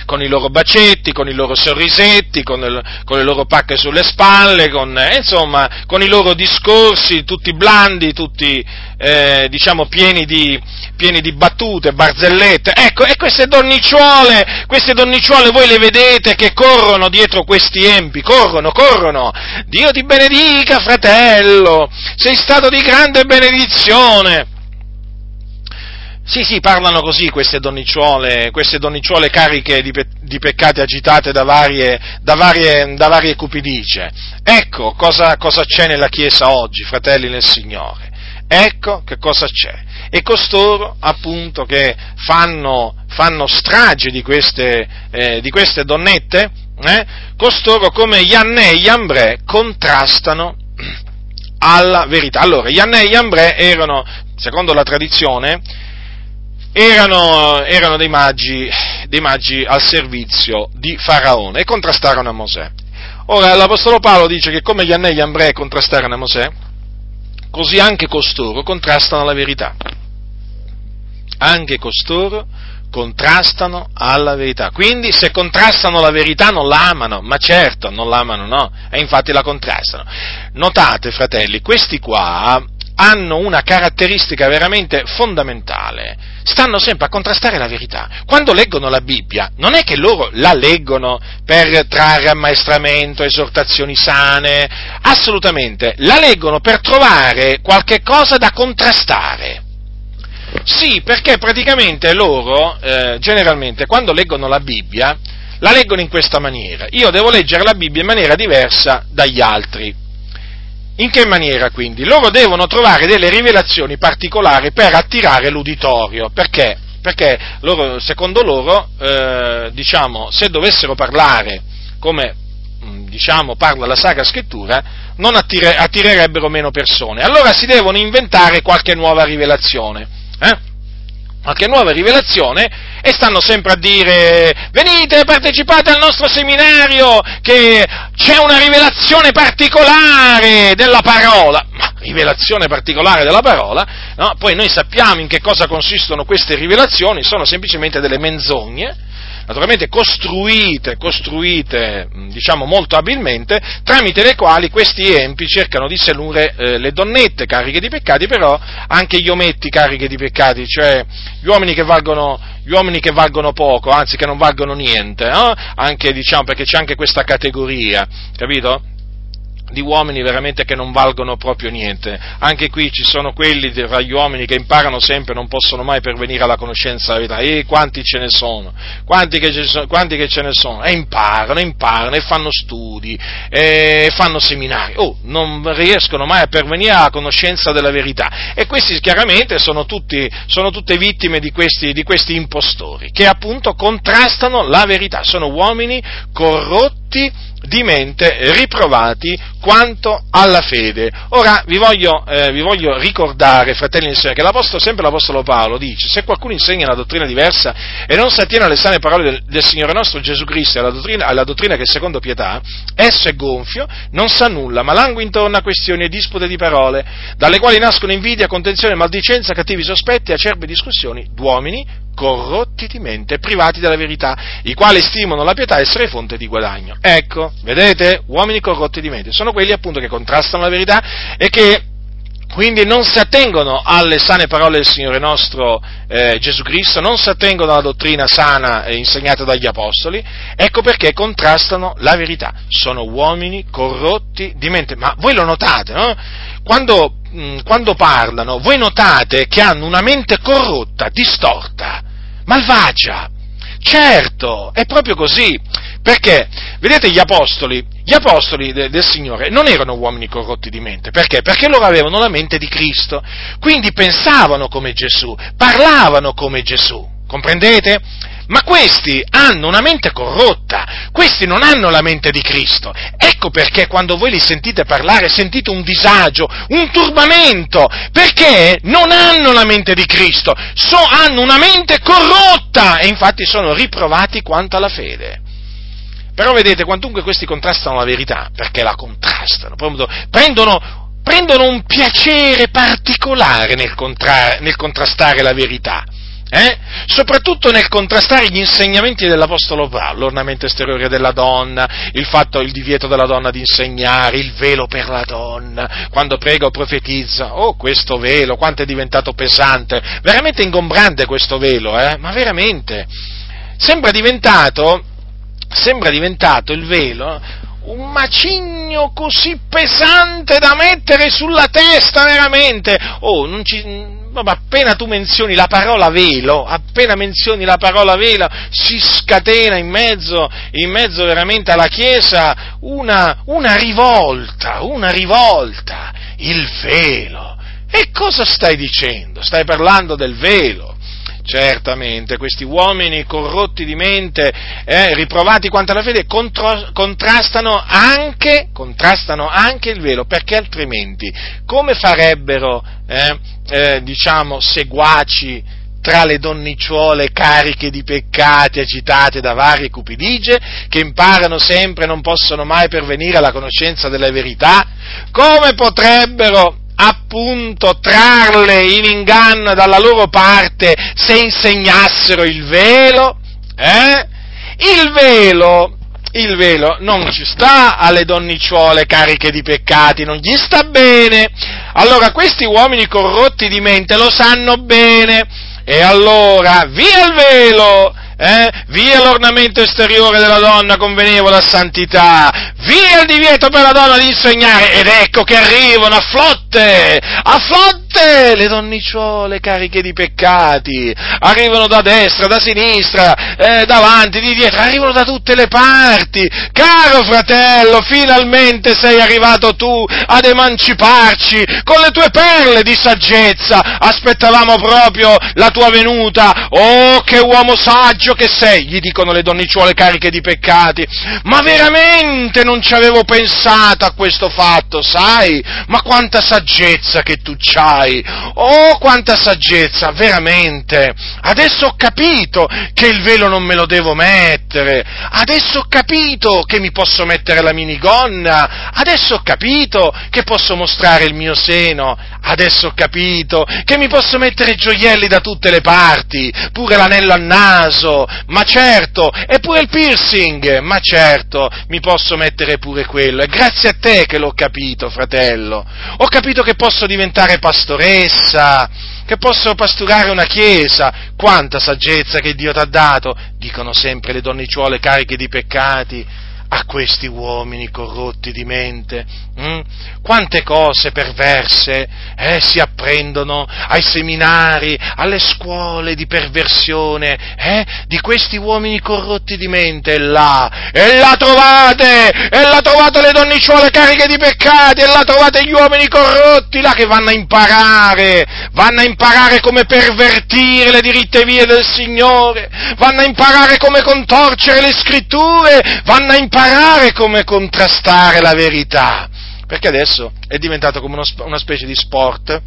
con i loro bacetti, con i loro sorrisetti, con, il, con le loro pacche sulle spalle, con, eh, insomma, con i loro discorsi tutti blandi, tutti, eh, diciamo, pieni di, pieni di, battute, barzellette. Ecco, e queste donnicciuole, queste donnicciuole voi le vedete che corrono dietro questi empi, corrono, corrono. Dio ti benedica, fratello, sei stato di grande benedizione. Sì, sì, parlano così queste donnicciuole, queste donnicciuole cariche di, pe- di peccati agitate da varie, da varie, da varie cupidicie. Ecco cosa, cosa c'è nella Chiesa oggi, fratelli nel Signore. Ecco che cosa c'è. E costoro, appunto, che fanno, fanno strage di queste, eh, di queste donnette, eh, costoro come Iannè e Iambre contrastano alla verità. Allora, Iannè e Iambre erano, secondo la tradizione, erano, erano dei, maggi, dei maggi al servizio di Faraone e contrastarono a Mosè. Ora l'Apostolo Paolo dice che come gli anelli ambrei contrastarono a Mosè, così anche costoro contrastano la verità. Anche costoro contrastano alla verità. Quindi se contrastano la verità non la amano, ma certo non la amano, no, e infatti la contrastano. Notate, fratelli, questi qua hanno una caratteristica veramente fondamentale, stanno sempre a contrastare la verità. Quando leggono la Bibbia, non è che loro la leggono per trarre ammaestramento, esortazioni sane, assolutamente, la leggono per trovare qualche cosa da contrastare. Sì, perché praticamente loro, eh, generalmente, quando leggono la Bibbia, la leggono in questa maniera. Io devo leggere la Bibbia in maniera diversa dagli altri. In che maniera quindi? Loro devono trovare delle rivelazioni particolari per attirare l'uditorio. Perché? Perché loro, secondo loro, eh, diciamo, se dovessero parlare come mm, diciamo, parla la Sacra Scrittura, non attire, attirerebbero meno persone. Allora si devono inventare qualche nuova rivelazione. Eh? Qualche nuova rivelazione e stanno sempre a dire venite, partecipate al nostro seminario che c'è una rivelazione particolare della parola. Ma rivelazione particolare della parola? No? Poi noi sappiamo in che cosa consistono queste rivelazioni, sono semplicemente delle menzogne naturalmente costruite, costruite diciamo molto abilmente, tramite le quali questi empi cercano di sedurre eh, le donnette cariche di peccati, però anche gli ometti cariche di peccati, cioè gli uomini che valgono, uomini che valgono poco, anzi che non valgono niente, no? anche, diciamo, perché c'è anche questa categoria, capito? Di uomini veramente che non valgono proprio niente. Anche qui ci sono quelli tra gli uomini che imparano sempre e non possono mai pervenire alla conoscenza della verità. E quanti ce ne sono? Quanti che, sono, quanti che ce ne sono? E imparano, imparano, e fanno studi, e fanno seminari. Oh, non riescono mai a pervenire alla conoscenza della verità. E questi chiaramente sono, tutti, sono tutte vittime di questi, di questi impostori, che appunto contrastano la verità. Sono uomini corrotti di mente riprovati quanto alla fede. Ora vi voglio, eh, vi voglio ricordare, fratelli e sorelle, che l'Apostolo, sempre l'Apostolo Paolo dice, se qualcuno insegna una dottrina diversa e non si attiene alle sane parole del, del Signore nostro Gesù Cristo e alla dottrina, alla dottrina che è secondo pietà, esso è gonfio, non sa nulla, ma langue intorno a questioni e dispute di parole, dalle quali nascono invidia, contenzione, maldicenza, cattivi sospetti, acerbe discussioni d'uomini corrotti di mente, privati della verità, i quali stimano la pietà essere fonte di guadagno. Ecco, vedete? Uomini corrotti di mente, sono quelli appunto che contrastano la verità e che quindi non si attengono alle sane parole del Signore nostro eh, Gesù Cristo, non si attengono alla dottrina sana insegnata dagli Apostoli, ecco perché contrastano la verità. Sono uomini corrotti di mente. Ma voi lo notate, no? Quando Mm, quando parlano, voi notate che hanno una mente corrotta, distorta, malvagia. Certo, è proprio così. Perché, vedete, gli apostoli, gli apostoli de, del Signore non erano uomini corrotti di mente. Perché? Perché loro avevano la mente di Cristo. Quindi pensavano come Gesù, parlavano come Gesù. Comprendete? Ma questi hanno una mente corrotta, questi non hanno la mente di Cristo. Ecco perché quando voi li sentite parlare sentite un disagio, un turbamento, perché non hanno la mente di Cristo, so, hanno una mente corrotta e infatti sono riprovati quanto alla fede. Però vedete, quantunque questi contrastano la verità, perché la contrastano, prendono, prendono un piacere particolare nel, contra, nel contrastare la verità eh? soprattutto nel contrastare gli insegnamenti dell'Apostolo Paolo, l'ornamento esteriore della donna, il fatto, il divieto della donna di insegnare, il velo per la donna, quando prega o profetizza, oh questo velo, quanto è diventato pesante, veramente ingombrante questo velo, eh? ma veramente, sembra diventato, sembra diventato il velo un macigno così pesante da mettere sulla testa veramente, oh non ci appena tu menzioni la parola velo, appena menzioni la parola velo, si scatena in mezzo, in mezzo veramente alla Chiesa una, una rivolta, una rivolta, il velo. E cosa stai dicendo? Stai parlando del velo. Certamente, questi uomini corrotti di mente, eh, riprovati quanto alla fede, contro, contrastano, anche, contrastano anche il velo, perché altrimenti come farebbero, eh, eh, diciamo, seguaci tra le donnicciuole cariche di peccati agitate da varie cupidigie, che imparano sempre e non possono mai pervenire alla conoscenza della verità, come potrebbero appunto trarle in inganno dalla loro parte se insegnassero il velo? Eh? Il velo, il velo non ci sta alle donnicciuole cariche di peccati, non gli sta bene. Allora questi uomini corrotti di mente lo sanno bene e allora via il velo eh? via l'ornamento esteriore della donna convenevole a santità, via il divieto per la donna di insegnare, ed ecco che arrivano a flotte, a flotte le donnicciole cariche di peccati, arrivano da destra, da sinistra, eh, davanti, di dietro, arrivano da tutte le parti. Caro fratello, finalmente sei arrivato tu ad emanciparci con le tue perle di saggezza, aspettavamo proprio la tua venuta, oh che uomo saggio! Saggio che sei, gli dicono le donnicciuole cariche di peccati, ma veramente non ci avevo pensato a questo fatto, sai? Ma quanta saggezza che tu c'hai! oh quanta saggezza, veramente, adesso ho capito che il velo non me lo devo mettere, adesso ho capito che mi posso mettere la minigonna, adesso ho capito che posso mostrare il mio seno, adesso ho capito che mi posso mettere gioielli da tutte le parti, pure l'anello al naso, ma certo, e pure il piercing, ma certo, mi posso mettere pure quello, è grazie a te che l'ho capito, fratello, ho capito che posso diventare pastoressa, che posso pasturare una chiesa, quanta saggezza che Dio ti ha dato, dicono sempre le donnicciuole cariche di peccati, a questi uomini corrotti di mente? Hm? Quante cose perverse eh, si apprendono ai seminari, alle scuole di perversione eh, di questi uomini corrotti di mente, là, e là trovate, e là trovate le donnicciuole cariche di peccati, e là trovate gli uomini corrotti, là che vanno a imparare, vanno a imparare come pervertire le diritte vie del Signore, vanno a imparare come contorcere le scritture, vanno a imparare imparare come contrastare la verità, perché adesso è diventato come uno, una specie di sport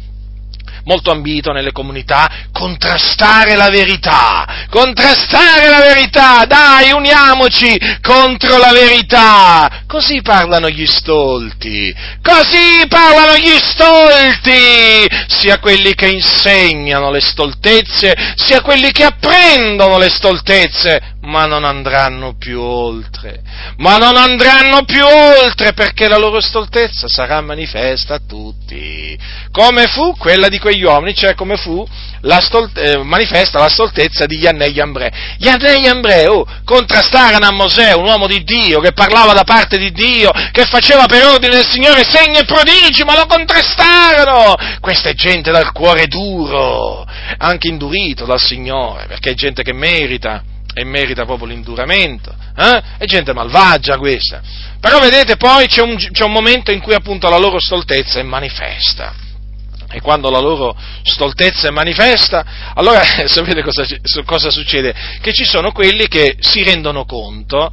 molto ambito nelle comunità, contrastare la verità, contrastare la verità, dai, uniamoci contro la verità. Così parlano gli stolti, così parlano gli stolti, sia quelli che insegnano le stoltezze, sia quelli che apprendono le stoltezze, ma non andranno più oltre, ma non andranno più oltre perché la loro stoltezza sarà manifesta a tutti, come fu quella di quegli uomini, cioè come fu la stolt- eh, manifesta la stoltezza di Yanné Yambre. Yanné Yambre, oh, contrastarono a Mosè, un uomo di Dio, che parlava da parte di Dio, che faceva per ordine del Signore segni e prodigi, ma lo contrastarono! Questa è gente dal cuore duro, anche indurito dal Signore, perché è gente che merita e merita proprio l'induramento, eh? è gente malvagia questa. Però vedete poi c'è un, c'è un momento in cui appunto la loro stoltezza è manifesta. E quando la loro stoltezza è manifesta, allora sapete cosa, cosa succede? Che ci sono quelli che si rendono conto,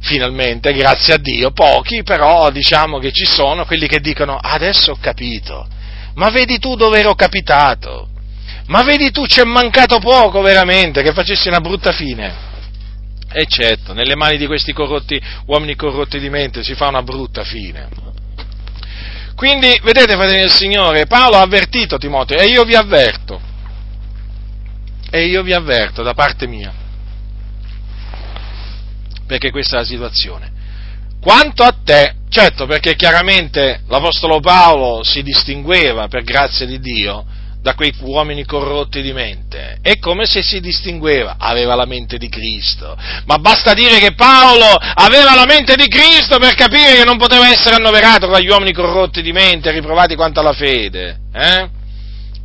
finalmente, grazie a Dio, pochi però diciamo che ci sono quelli che dicono adesso ho capito, ma vedi tu dove ero capitato, ma vedi tu, c'è mancato poco veramente che facessi una brutta fine. E certo, nelle mani di questi corrotti, uomini corrotti di mente si fa una brutta fine. Quindi, vedete, fratelli del Signore, Paolo ha avvertito Timoteo e io vi avverto, e io vi avverto da parte mia, perché questa è la situazione. Quanto a te, certo, perché chiaramente l'Apostolo Paolo si distingueva per grazia di Dio, da quei uomini corrotti di mente. È come se si distingueva, aveva la mente di Cristo. Ma basta dire che Paolo aveva la mente di Cristo per capire che non poteva essere annoverato tra gli uomini corrotti di mente, riprovati quanto alla fede. Eh?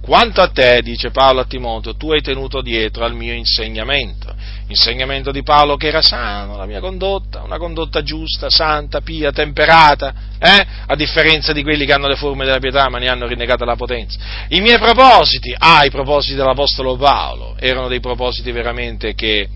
Quanto a te, dice Paolo a Timoteo, tu hai tenuto dietro al mio insegnamento. Insegnamento di Paolo che era sano, la mia condotta, una condotta giusta, santa, pia, temperata, eh? a differenza di quelli che hanno le forme della pietà ma ne hanno rinnegata la potenza. I miei propositi, ah, i propositi dell'Apostolo Paolo, erano dei propositi veramente che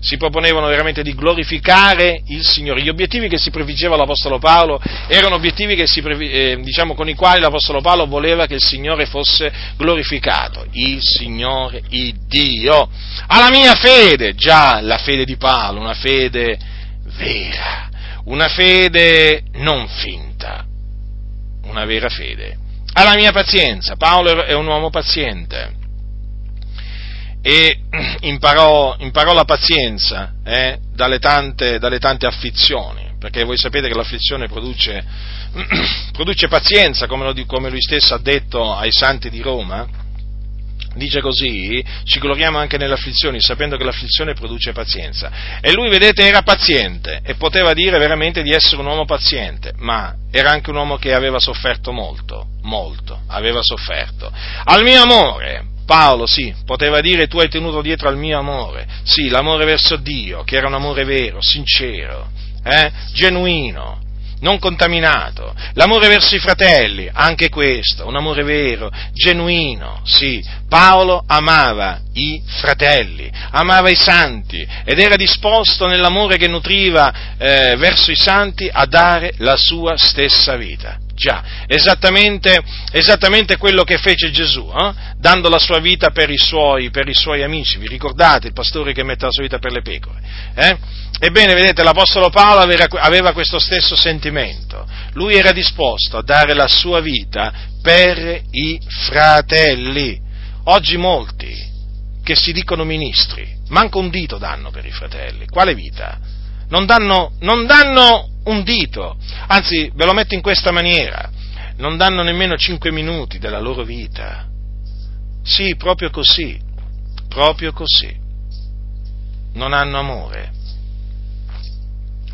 si proponevano veramente di glorificare il Signore. Gli obiettivi che si prefiggeva l'Apostolo Paolo erano obiettivi si, eh, diciamo, con i quali l'Apostolo Paolo voleva che il Signore fosse glorificato. Il Signore, il Dio. Alla mia fede, già la fede di Paolo, una fede vera, una fede non finta, una vera fede. Alla mia pazienza, Paolo è un uomo paziente e imparò, imparò la pazienza eh, dalle, tante, dalle, tante, afflizioni, perché voi sapete che l'afflizione produce, produce pazienza, come, lo, come lui stesso ha detto ai santi di Roma, dice così, ci gloriamo anche nelle afflizioni, sapendo che l'afflizione produce pazienza. E lui, vedete, era paziente e poteva dire veramente di essere un uomo paziente, ma era anche un uomo che aveva sofferto molto, molto, aveva sofferto. Al mio amore, Paolo, sì, poteva dire tu hai tenuto dietro al mio amore, sì, l'amore verso Dio, che era un amore vero, sincero, eh, genuino, non contaminato, l'amore verso i fratelli, anche questo, un amore vero, genuino, sì, Paolo amava i fratelli, amava i santi ed era disposto nell'amore che nutriva eh, verso i santi a dare la sua stessa vita. Già, esattamente, esattamente quello che fece Gesù, eh? dando la sua vita per i, suoi, per i, suoi, amici. Vi ricordate il pastore che mette la sua vita per le pecore? Eh? Ebbene, vedete, l'Apostolo Paolo aveva, questo stesso sentimento. Lui era disposto a dare la sua vita per i fratelli. Oggi molti che si dicono ministri, manco un dito danno per i fratelli. Quale vita? Non danno, non danno un dito, anzi ve lo metto in questa maniera, non danno nemmeno cinque minuti della loro vita. Sì, proprio così, proprio così. Non hanno amore.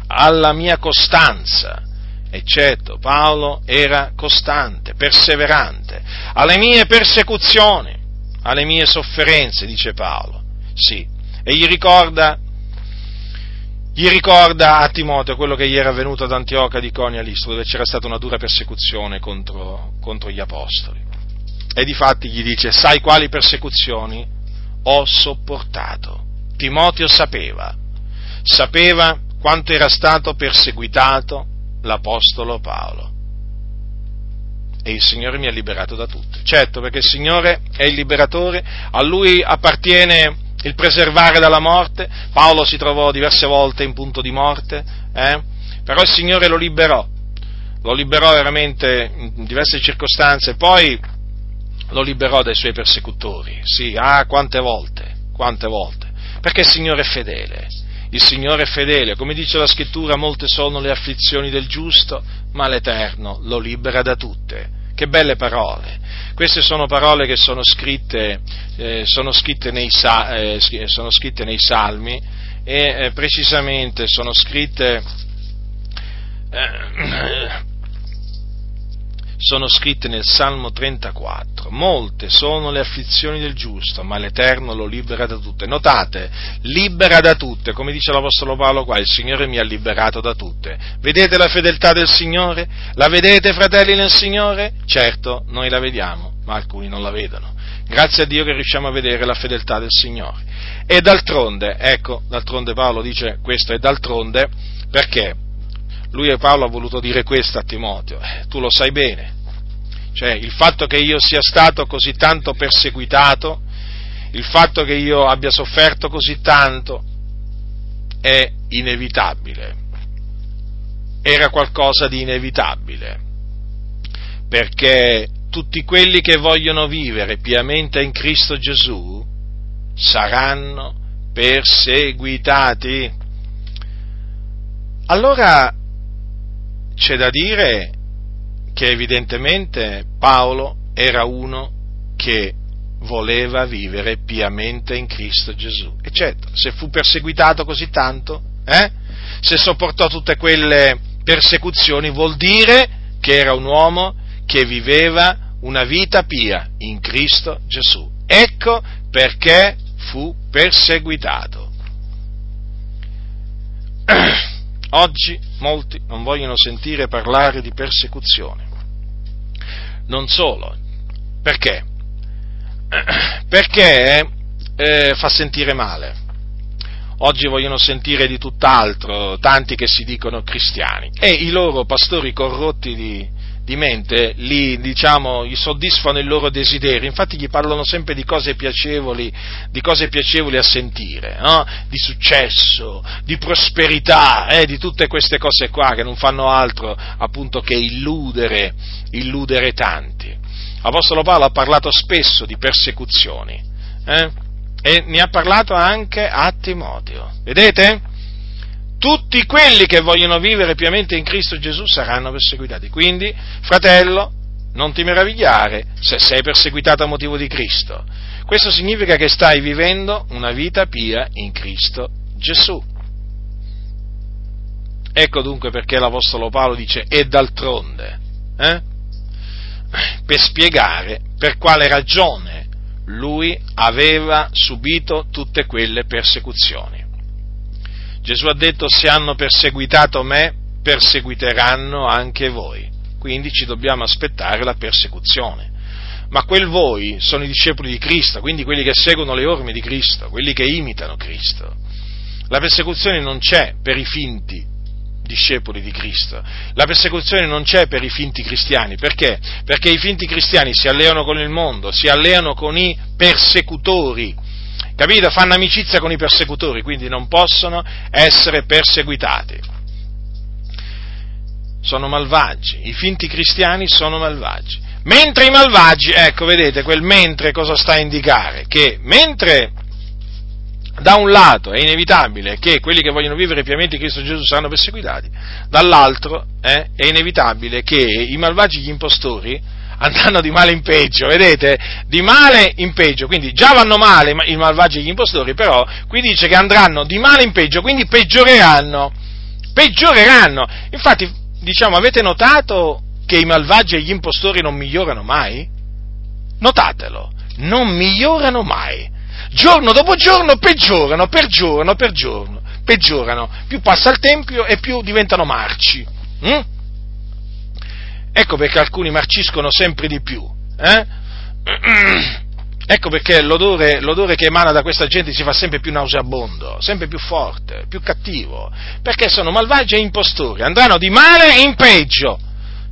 Alla mia costanza, eccetto Paolo era costante, perseverante, alle mie persecuzioni, alle mie sofferenze, dice Paolo. Sì, e gli ricorda gli ricorda a Timoteo quello che gli era avvenuto ad Antioca di Conia Listro, dove c'era stata una dura persecuzione contro, contro gli apostoli. E difatti gli dice, sai quali persecuzioni ho sopportato. Timoteo sapeva, sapeva quanto era stato perseguitato l'Apostolo Paolo. E il Signore mi ha liberato da tutte. Certo, perché il Signore è il liberatore, a Lui appartiene il preservare dalla morte, Paolo si trovò diverse volte in punto di morte, eh? però il Signore lo liberò, lo liberò veramente in diverse circostanze, poi lo liberò dai suoi persecutori, sì, ah, quante volte, quante volte, perché il Signore è fedele, il Signore è fedele, come dice la scrittura, molte sono le afflizioni del giusto, ma l'Eterno lo libera da tutte. Che belle parole. Queste sono parole che sono scritte, eh, sono scritte, nei, eh, sono scritte nei, Salmi e eh, precisamente sono scritte eh, sono scritte nel Salmo 34. Molte sono le afflizioni del giusto, ma l'Eterno lo libera da tutte. Notate, libera da tutte, come dice l'Apostolo Paolo qua, il Signore mi ha liberato da tutte. Vedete la fedeltà del Signore? La vedete, fratelli nel Signore? Certo, noi la vediamo, ma alcuni non la vedono. Grazie a Dio che riusciamo a vedere la fedeltà del Signore. E d'altronde, ecco, d'altronde Paolo dice questo, e d'altronde perché? Lui e Paolo ha voluto dire questo a Timoteo, eh, tu lo sai bene, cioè il fatto che io sia stato così tanto perseguitato, il fatto che io abbia sofferto così tanto è inevitabile, era qualcosa di inevitabile, perché tutti quelli che vogliono vivere piamente in Cristo Gesù saranno perseguitati. Allora c'è da dire che evidentemente Paolo era uno che voleva vivere piamente in Cristo Gesù. E certo, se fu perseguitato così tanto, eh? se sopportò tutte quelle persecuzioni, vuol dire che era un uomo che viveva una vita pia in Cristo Gesù. Ecco perché fu perseguitato. Oggi molti non vogliono sentire parlare di persecuzione. Non solo. Perché? Perché eh, fa sentire male. Oggi vogliono sentire di tutt'altro tanti che si dicono cristiani e i loro pastori corrotti di, di mente li, diciamo, gli soddisfano il loro desiderio, infatti gli parlano sempre di cose piacevoli, di cose piacevoli a sentire, no? di successo, di prosperità, eh, di tutte queste cose qua che non fanno altro appunto che illudere, illudere tanti. L'Apostolo Paolo ha parlato spesso di persecuzioni eh? e ne ha parlato anche a Timoteo. Vedete? Tutti quelli che vogliono vivere piamente in Cristo Gesù saranno perseguitati. Quindi, fratello, non ti meravigliare se sei perseguitato a motivo di Cristo. Questo significa che stai vivendo una vita pia in Cristo Gesù. Ecco dunque perché l'Apostolo Paolo dice e d'altronde, eh? per spiegare per quale ragione lui aveva subito tutte quelle persecuzioni. Gesù ha detto se hanno perseguitato me, perseguiteranno anche voi. Quindi ci dobbiamo aspettare la persecuzione. Ma quel voi sono i discepoli di Cristo, quindi quelli che seguono le orme di Cristo, quelli che imitano Cristo. La persecuzione non c'è per i finti discepoli di Cristo. La persecuzione non c'è per i finti cristiani, perché? Perché i finti cristiani si alleano con il mondo, si alleano con i persecutori, capito? Fanno amicizia con i persecutori, quindi non possono essere perseguitati. Sono malvagi, i finti cristiani sono malvagi. Mentre i malvagi, ecco, vedete, quel mentre cosa sta a indicare? Che mentre da un lato è inevitabile che quelli che vogliono vivere piamente in Cristo Gesù saranno perseguitati, dall'altro eh, è inevitabile che i malvagi, gli impostori, andranno di male in peggio, vedete? Di male in peggio, quindi già vanno male i malvagi e gli impostori, però qui dice che andranno di male in peggio, quindi peggioreranno, peggioreranno. Infatti, diciamo, avete notato che i malvagi e gli impostori non migliorano mai? Notatelo, non migliorano mai giorno dopo giorno peggiorano, peggiorano, peggiorano, peggiorano. Più passa il tempo e più diventano marci. Hm? Ecco perché alcuni marciscono sempre di più. Eh? Ecco perché l'odore, l'odore, che emana da questa gente si fa sempre più nauseabondo, sempre più forte, più cattivo, perché sono malvagi e impostori, andranno di male in peggio,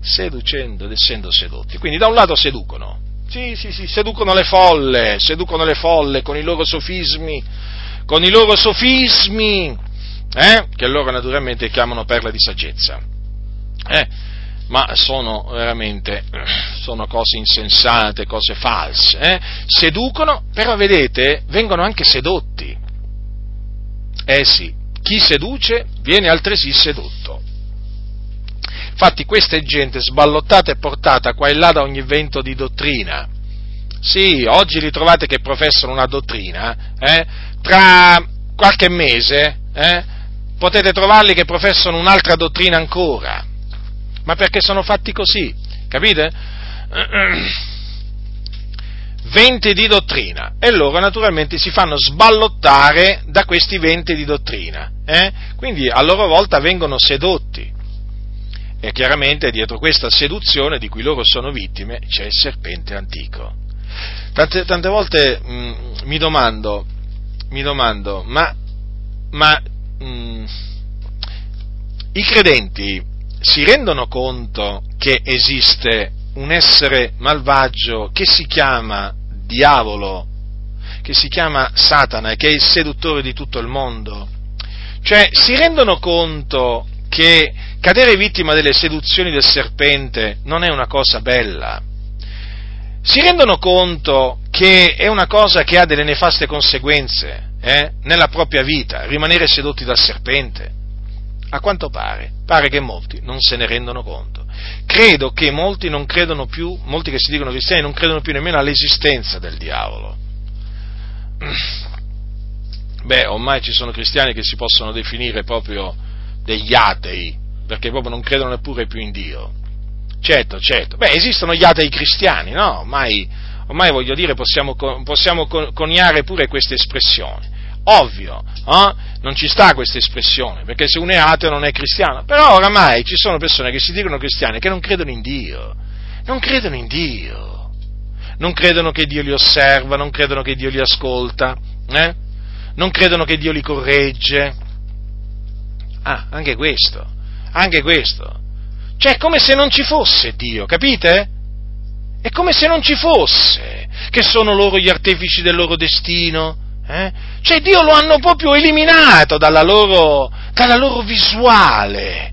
seducendo ed essendo sedotti. Quindi da un lato seducono, sì, sì, sì, seducono le folle, seducono le folle con i loro sofismi, con i loro sofismi, eh? che loro naturalmente chiamano perle di saggezza. Eh? Ma sono veramente sono cose insensate, cose false. Eh? Seducono, però vedete, vengono anche sedotti. Eh sì, chi seduce viene altresì sedotto. Infatti questa è gente sballottata e portata qua e là da ogni vento di dottrina. Sì, oggi li trovate che professano una dottrina, eh? tra qualche mese eh? potete trovarli che professano un'altra dottrina ancora. Ma perché sono fatti così, capite? Venti di dottrina e loro naturalmente si fanno sballottare da questi venti di dottrina, eh? quindi a loro volta vengono sedotti. E chiaramente dietro questa seduzione di cui loro sono vittime c'è il serpente antico. Tante, tante volte mh, mm, mi domando, mi domando, ma, ma mh, mm, i credenti si rendono conto che esiste un essere malvagio che si chiama diavolo, che si chiama Satana che è il seduttore di tutto il mondo? Cioè, si rendono conto che cadere vittima delle seduzioni del serpente non è una cosa bella. Si rendono conto che è una cosa che ha delle nefaste conseguenze eh, nella propria vita, rimanere sedotti dal serpente? A quanto pare, pare che molti non se ne rendono conto. Credo che molti non credono più, molti che si dicono cristiani non credono più nemmeno all'esistenza del diavolo. Beh, ormai ci sono cristiani che si possono definire proprio degli atei, perché proprio non credono neppure più in Dio. Certo, certo. Beh, esistono gli atei cristiani, no? Ormai, ormai voglio dire, possiamo, possiamo coniare pure queste espressioni. Ovvio, eh? non ci sta questa espressione, perché se uno è ateo non è cristiano. Però oramai ci sono persone che si dicono cristiane che non credono in Dio. Non credono in Dio. Non credono che Dio li osserva, non credono che Dio li ascolta, eh? non credono che Dio li corregge Ah, anche questo, anche questo. Cioè, è come se non ci fosse Dio, capite? È come se non ci fosse, che sono loro gli artefici del loro destino. Eh? Cioè, Dio lo hanno proprio eliminato dalla loro, dalla loro visuale.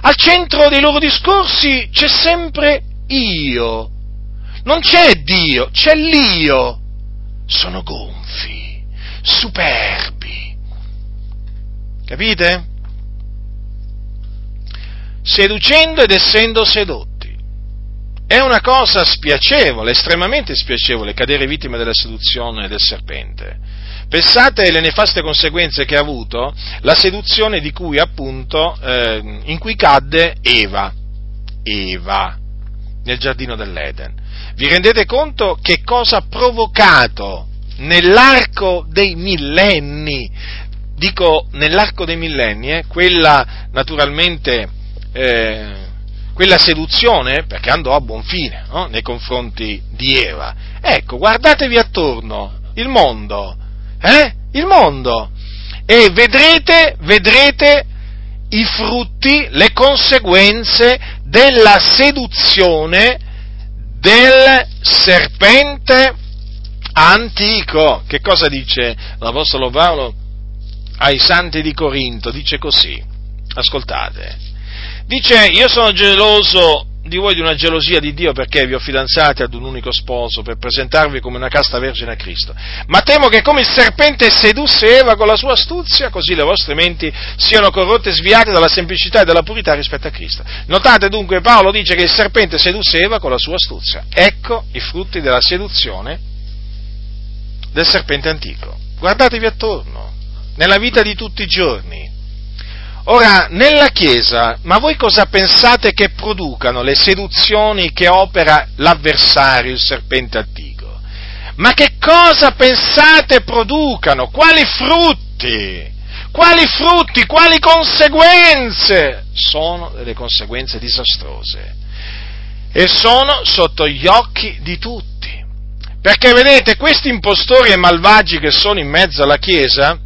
Al centro dei loro discorsi c'è sempre io. Non c'è Dio, c'è l'io. Sono gonfi, superbi. Capite? seducendo ed essendo sedotti. È una cosa spiacevole, estremamente spiacevole, cadere vittima della seduzione del serpente. Pensate alle nefaste conseguenze che ha avuto la seduzione di cui appunto, eh, in cui cadde Eva. Eva, nel giardino dell'Eden. Vi rendete conto che cosa ha provocato nell'arco dei millenni? Dico nell'arco dei millenni, eh, quella naturalmente eh, quella seduzione, perché andò a buon fine no? nei confronti di Eva. Ecco, guardatevi attorno, il mondo, eh? il mondo, e vedrete, vedrete i frutti, le conseguenze della seduzione del serpente antico. Che cosa dice l'Apostolo Paolo ai santi di Corinto? Dice così, ascoltate, dice io sono geloso di voi di una gelosia di Dio perché vi ho fidanzati ad un unico sposo per presentarvi come una casta vergine a Cristo. Ma temo che come il serpente sedusse Eva con la sua astuzia, così le vostre menti siano corrotte e sviate dalla semplicità e dalla purità rispetto a Cristo. Notate dunque Paolo dice che il serpente sedusse Eva con la sua astuzia. Ecco i frutti della seduzione del serpente antico. Guardatevi attorno, nella vita di tutti i giorni. Ora, nella Chiesa, ma voi cosa pensate che producano le seduzioni che opera l'avversario, il serpente antico? Ma che cosa pensate producano? Quali frutti? Quali frutti? Quali conseguenze? Sono delle conseguenze disastrose. E sono sotto gli occhi di tutti. Perché vedete, questi impostori e malvagi che sono in mezzo alla Chiesa,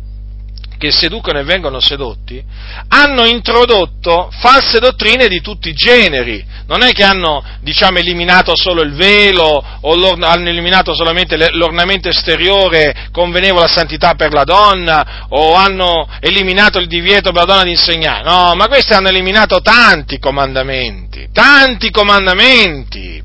che seducono e vengono sedotti, hanno introdotto false dottrine di tutti i generi. Non è che hanno, diciamo, eliminato solo il velo o hanno eliminato solamente l'ornamento esteriore convenevole alla santità per la donna o hanno eliminato il divieto per la donna di insegnare. No, ma questi hanno eliminato tanti comandamenti, tanti comandamenti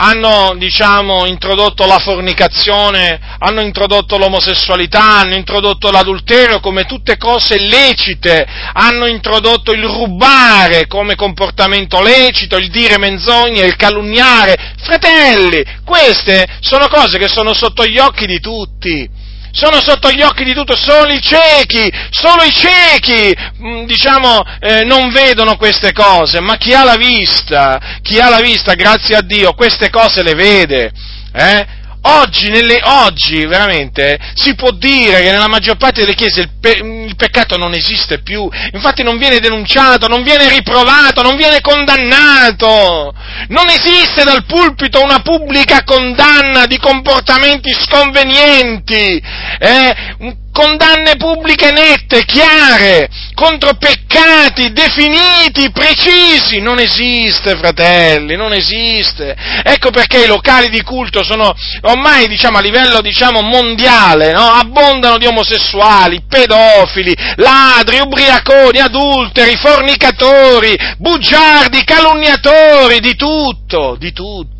hanno diciamo, introdotto la fornicazione, hanno introdotto l'omosessualità, hanno introdotto l'adulterio come tutte cose lecite, hanno introdotto il rubare come comportamento lecito, il dire menzogne, il calunniare. Fratelli, queste sono cose che sono sotto gli occhi di tutti sono sotto gli occhi di tutti, solo i ciechi, solo i ciechi, mm, diciamo, eh, non vedono queste cose, ma chi ha la vista, chi ha la vista, grazie a Dio, queste cose le vede, eh? Oggi, nelle, oggi, veramente si può dire che nella maggior parte delle chiese il, pe, il, peccato non esiste più, infatti non viene denunciato, non viene riprovato, non viene condannato, non esiste dal pulpito una pubblica condanna di comportamenti sconvenienti, eh? Condanne pubbliche nette, chiare, contro peccati definiti, precisi. Non esiste, fratelli, non esiste. Ecco perché i locali di culto sono ormai, diciamo, a livello, diciamo, mondiale, no? abbondano di omosessuali, pedofili, ladri, ubriaconi, adulteri, fornicatori, bugiardi, calunniatori, di tutto, di tutto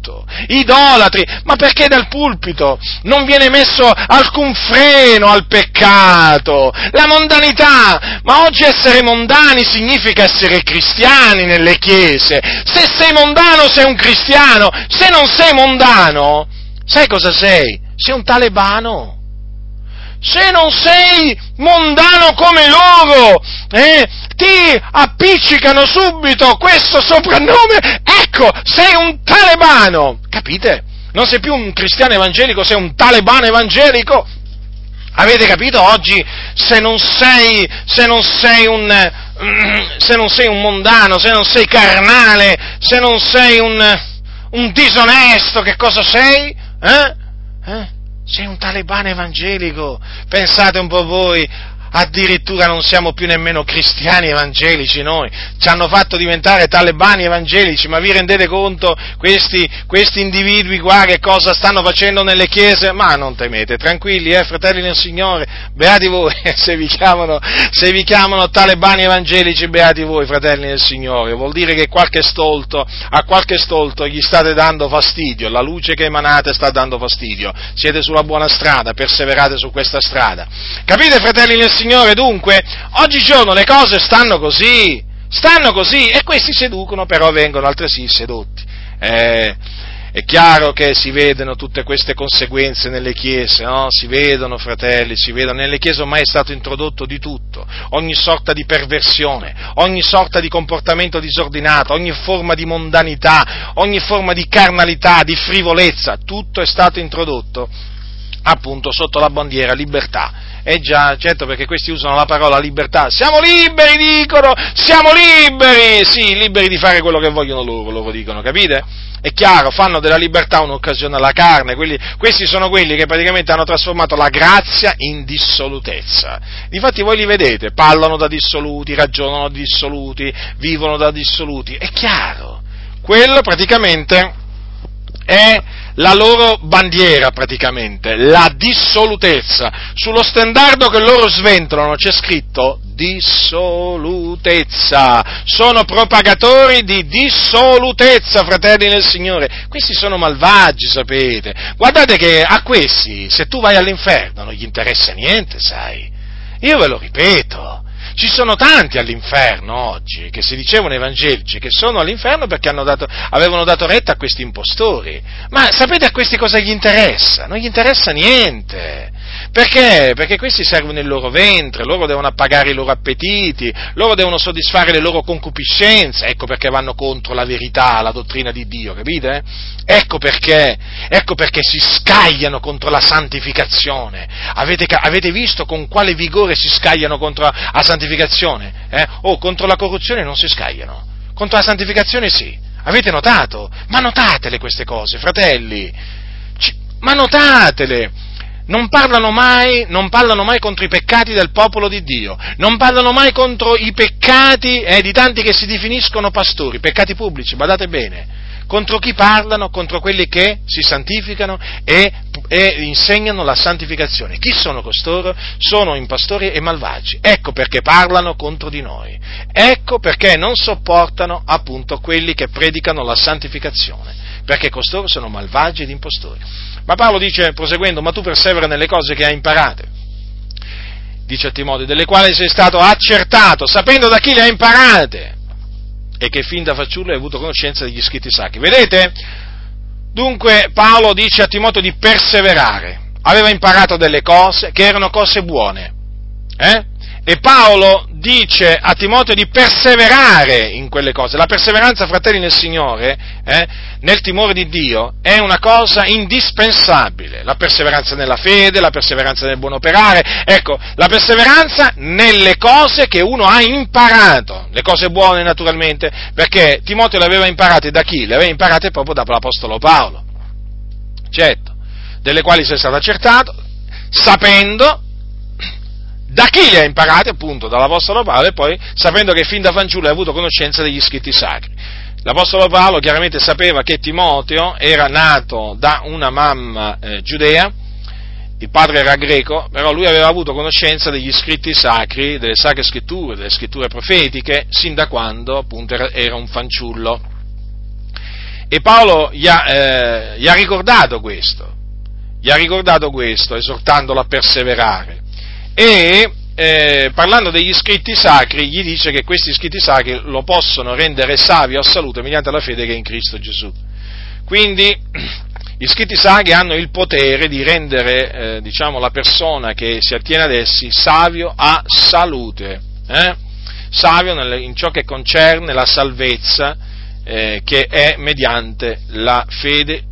idolatri, ma perché dal pulpito non viene messo alcun freno al peccato, la mondanità, ma oggi essere mondani significa essere cristiani nelle chiese, se sei mondano sei un cristiano, se non sei mondano, sai cosa sei? Sei un talebano se non sei mondano come loro, eh, ti appiccicano subito questo soprannome, ecco, sei un talebano, capite? Non sei più un cristiano evangelico, sei un talebano evangelico. Avete capito oggi se non sei, se non sei un, se non sei un mondano, se non sei carnale, se non sei un, un disonesto, che cosa sei? Eh? Eh? Sei un talebano evangelico. Pensate un po' voi addirittura non siamo più nemmeno cristiani evangelici noi, ci hanno fatto diventare talebani evangelici, ma vi rendete conto questi, questi individui qua che cosa stanno facendo nelle chiese? Ma non temete, tranquilli, eh, fratelli nel Signore, beati voi, se vi chiamano, se vi chiamano talebani evangelici, beati voi, fratelli nel Signore, vuol dire che qualche stolto, a qualche stolto gli state dando fastidio, la luce che emanate sta dando fastidio, siete sulla buona strada, perseverate su questa strada. Capite, fratelli nel Signore? Signore, dunque, oggigiorno le cose stanno così, stanno così, e questi seducono, però vengono altresì sedotti. Eh, è chiaro che si vedono tutte queste conseguenze nelle chiese, no? si vedono fratelli, si vedono, nelle chiese ormai è stato introdotto di tutto, ogni sorta di perversione, ogni sorta di comportamento disordinato, ogni forma di mondanità, ogni forma di carnalità, di frivolezza, tutto è stato introdotto appunto sotto la bandiera libertà. Eh già, certo perché questi usano la parola libertà. Siamo liberi, dicono, siamo liberi! Sì, liberi di fare quello che vogliono loro, loro dicono, capite? è chiaro, fanno della libertà un'occasione alla carne, quelli, questi sono quelli che praticamente hanno trasformato la grazia in dissolutezza. Infatti voi li vedete, parlano da dissoluti, ragionano da dissoluti, vivono da dissoluti, è chiaro. Quello praticamente è la loro bandiera praticamente, la dissolutezza. Sullo stendardo che loro sventolano c'è scritto dissolutezza. Sono propagatori di dissolutezza, fratelli nel Signore. Questi sono malvagi, sapete. Guardate che a questi, se tu vai all'inferno, non gli interessa niente, sai. Io ve lo ripeto. Ci sono tanti all'inferno oggi che si dicevano evangelici che sono all'inferno perché dato, avevano dato retta a questi impostori. Ma sapete a questi cosa gli interessa? Non gli interessa niente. Perché? Perché questi servono il loro ventre, loro devono appagare i loro appetiti, loro devono soddisfare le loro concupiscenze, ecco perché vanno contro la verità, la dottrina di Dio, capite? Ecco perché, ecco perché si scagliano contro la santificazione. Avete, avete visto con quale vigore si scagliano contro la santificazione? Eh? Oh, contro la corruzione non si scagliano, contro la santificazione sì. Avete notato? Ma notatele queste cose, fratelli! Ma notatele! Non parlano mai, non parlano mai contro i peccati del popolo di Dio, non parlano mai contro i peccati eh, di tanti che si definiscono pastori, peccati pubblici, badate bene. Contro chi parlano? Contro quelli che si santificano e, e insegnano la santificazione. Chi sono costoro? Sono impastori e malvagi. Ecco perché parlano contro di noi. Ecco perché non sopportano appunto quelli che predicano la santificazione. Perché costoro sono malvagi ed impostori. Ma Paolo dice, proseguendo, ma tu persevera nelle cose che hai imparate. Dice a Timoteo, delle quali sei stato accertato, sapendo da chi le hai imparate, e che fin da fanciullo hai avuto conoscenza degli scritti sacri. Vedete? Dunque Paolo dice a Timoteo di perseverare. Aveva imparato delle cose che erano cose buone. Eh? E Paolo dice a Timoteo di perseverare in quelle cose. La perseveranza, fratelli nel Signore, eh, nel timore di Dio, è una cosa indispensabile. La perseveranza nella fede, la perseveranza nel buon operare. Ecco, la perseveranza nelle cose che uno ha imparato. Le cose buone, naturalmente, perché Timoteo le aveva imparate da chi? Le aveva imparate proprio dall'Apostolo Paolo. Certo, delle quali è stato accertato, sapendo da chi le ha imparate? Appunto dall'Apostolo Paolo e poi sapendo che fin da fanciullo ha avuto conoscenza degli scritti sacri. L'Apostolo Paolo chiaramente sapeva che Timoteo era nato da una mamma eh, giudea, il padre era greco, però lui aveva avuto conoscenza degli scritti sacri, delle sacre scritture, delle scritture profetiche, sin da quando appunto era, era un fanciullo. E Paolo gli ha, eh, gli ha ricordato questo, gli ha ricordato questo, esortandolo a perseverare e eh, parlando degli scritti sacri gli dice che questi scritti sacri lo possono rendere savio a salute mediante la fede che è in Cristo Gesù. Quindi gli scritti sacri hanno il potere di rendere eh, diciamo, la persona che si attiene ad essi savio a salute, eh? savio in ciò che concerne la salvezza eh, che è mediante la fede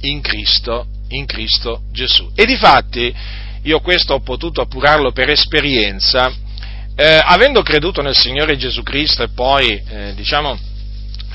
in Cristo, in Cristo Gesù. E difatti io questo ho potuto appurarlo per esperienza, eh, avendo creduto nel Signore Gesù Cristo e poi, eh, diciamo,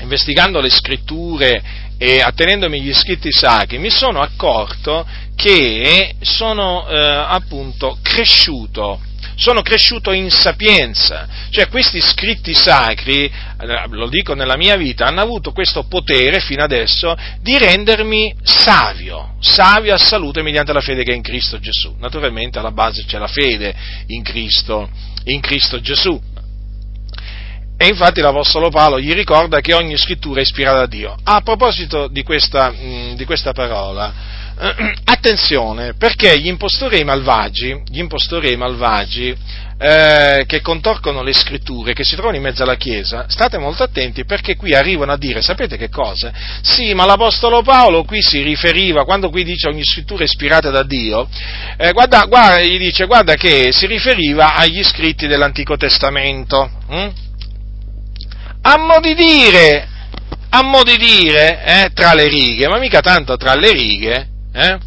investigando le scritture e attenendomi gli scritti sacri, mi sono accorto che sono eh, appunto cresciuto sono cresciuto in sapienza, cioè questi scritti sacri, eh, lo dico nella mia vita, hanno avuto questo potere fino adesso di rendermi savio, savio a salute mediante la fede che è in Cristo Gesù. Naturalmente alla base c'è la fede in Cristo, in Cristo Gesù. E infatti l'Apostolo Paolo gli ricorda che ogni scrittura è ispirata da Dio. A proposito di questa, di questa parola, attenzione, perché gli impostori malvagi, gli impostori malvagi eh, che contorcono le scritture, che si trovano in mezzo alla Chiesa, state molto attenti perché qui arrivano a dire, sapete che cosa? Sì, ma l'Apostolo Paolo qui si riferiva, quando qui dice ogni scrittura ispirata da Dio, eh, guarda, guarda, gli dice, guarda che si riferiva agli scritti dell'Antico Testamento. Hm? A mo' di dire, a mo' di dire, eh, tra le righe, ma mica tanto tra le righe, eh,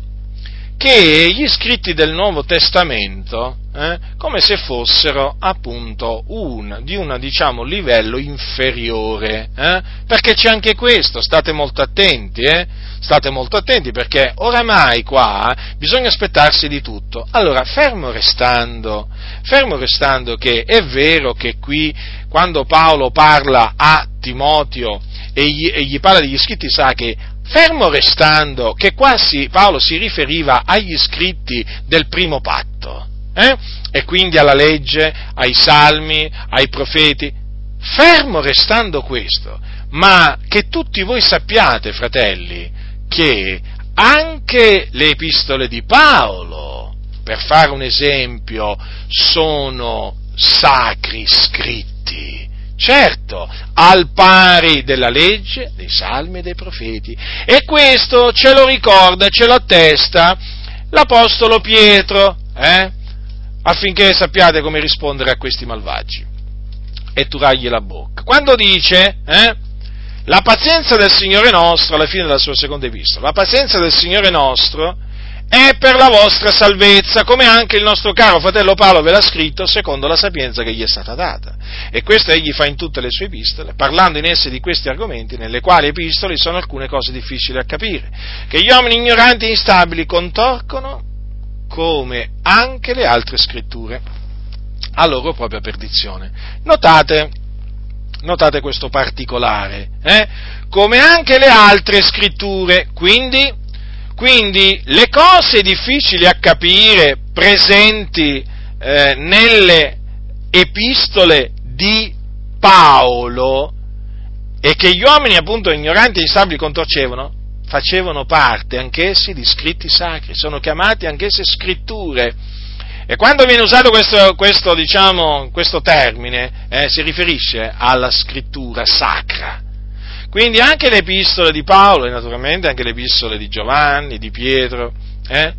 che gli scritti del Nuovo Testamento eh, come se fossero appunto un, di un diciamo, livello inferiore, eh? perché c'è anche questo, state molto attenti, eh? state molto attenti perché oramai qua bisogna aspettarsi di tutto. Allora, fermo restando, fermo restando che è vero che qui quando Paolo parla a Timoteo e gli, e gli parla degli scritti sacri, fermo restando che qua Paolo si riferiva agli scritti del primo patto, eh? e quindi alla legge, ai salmi, ai profeti, fermo restando questo, ma che tutti voi sappiate, fratelli, che anche le epistole di Paolo, per fare un esempio, sono sacri scritti. Certo, al pari della legge, dei salmi e dei profeti. E questo ce lo ricorda, ce lo attesta l'Apostolo Pietro, eh? affinché sappiate come rispondere a questi malvagi e turargli la bocca. Quando dice, eh, la pazienza del Signore nostro, alla fine della sua seconda epistola, la pazienza del Signore nostro è per la vostra salvezza, come anche il nostro caro fratello Paolo ve l'ha scritto secondo la sapienza che gli è stata data. E questo egli fa in tutte le sue epistole, parlando in esse di questi argomenti, nelle quali epistole sono alcune cose difficili a capire, che gli uomini ignoranti e instabili contorcono come anche le altre scritture, a loro propria perdizione. Notate, notate questo particolare, eh? come anche le altre scritture, quindi, quindi, le cose difficili a capire presenti eh, nelle epistole di Paolo e che gli uomini appunto ignoranti e instabili contorcevano, facevano parte anch'essi di scritti sacri, sono chiamati anch'essi scritture. E quando viene usato questo, questo, diciamo, questo termine, eh, si riferisce alla scrittura sacra. Quindi anche le epistole di Paolo e naturalmente anche le epistole di Giovanni, di Pietro, eh,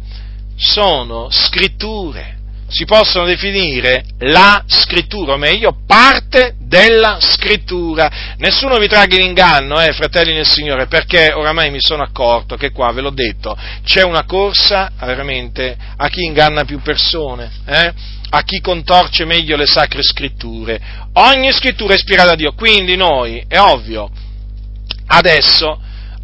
sono scritture si possono definire la scrittura, o meglio, parte della scrittura. Nessuno vi tragga in inganno, eh, fratelli nel Signore, perché oramai mi sono accorto che qua, ve l'ho detto, c'è una corsa veramente a chi inganna più persone, eh, a chi contorce meglio le sacre scritture. Ogni scrittura è ispirata da Dio, quindi noi, è ovvio, adesso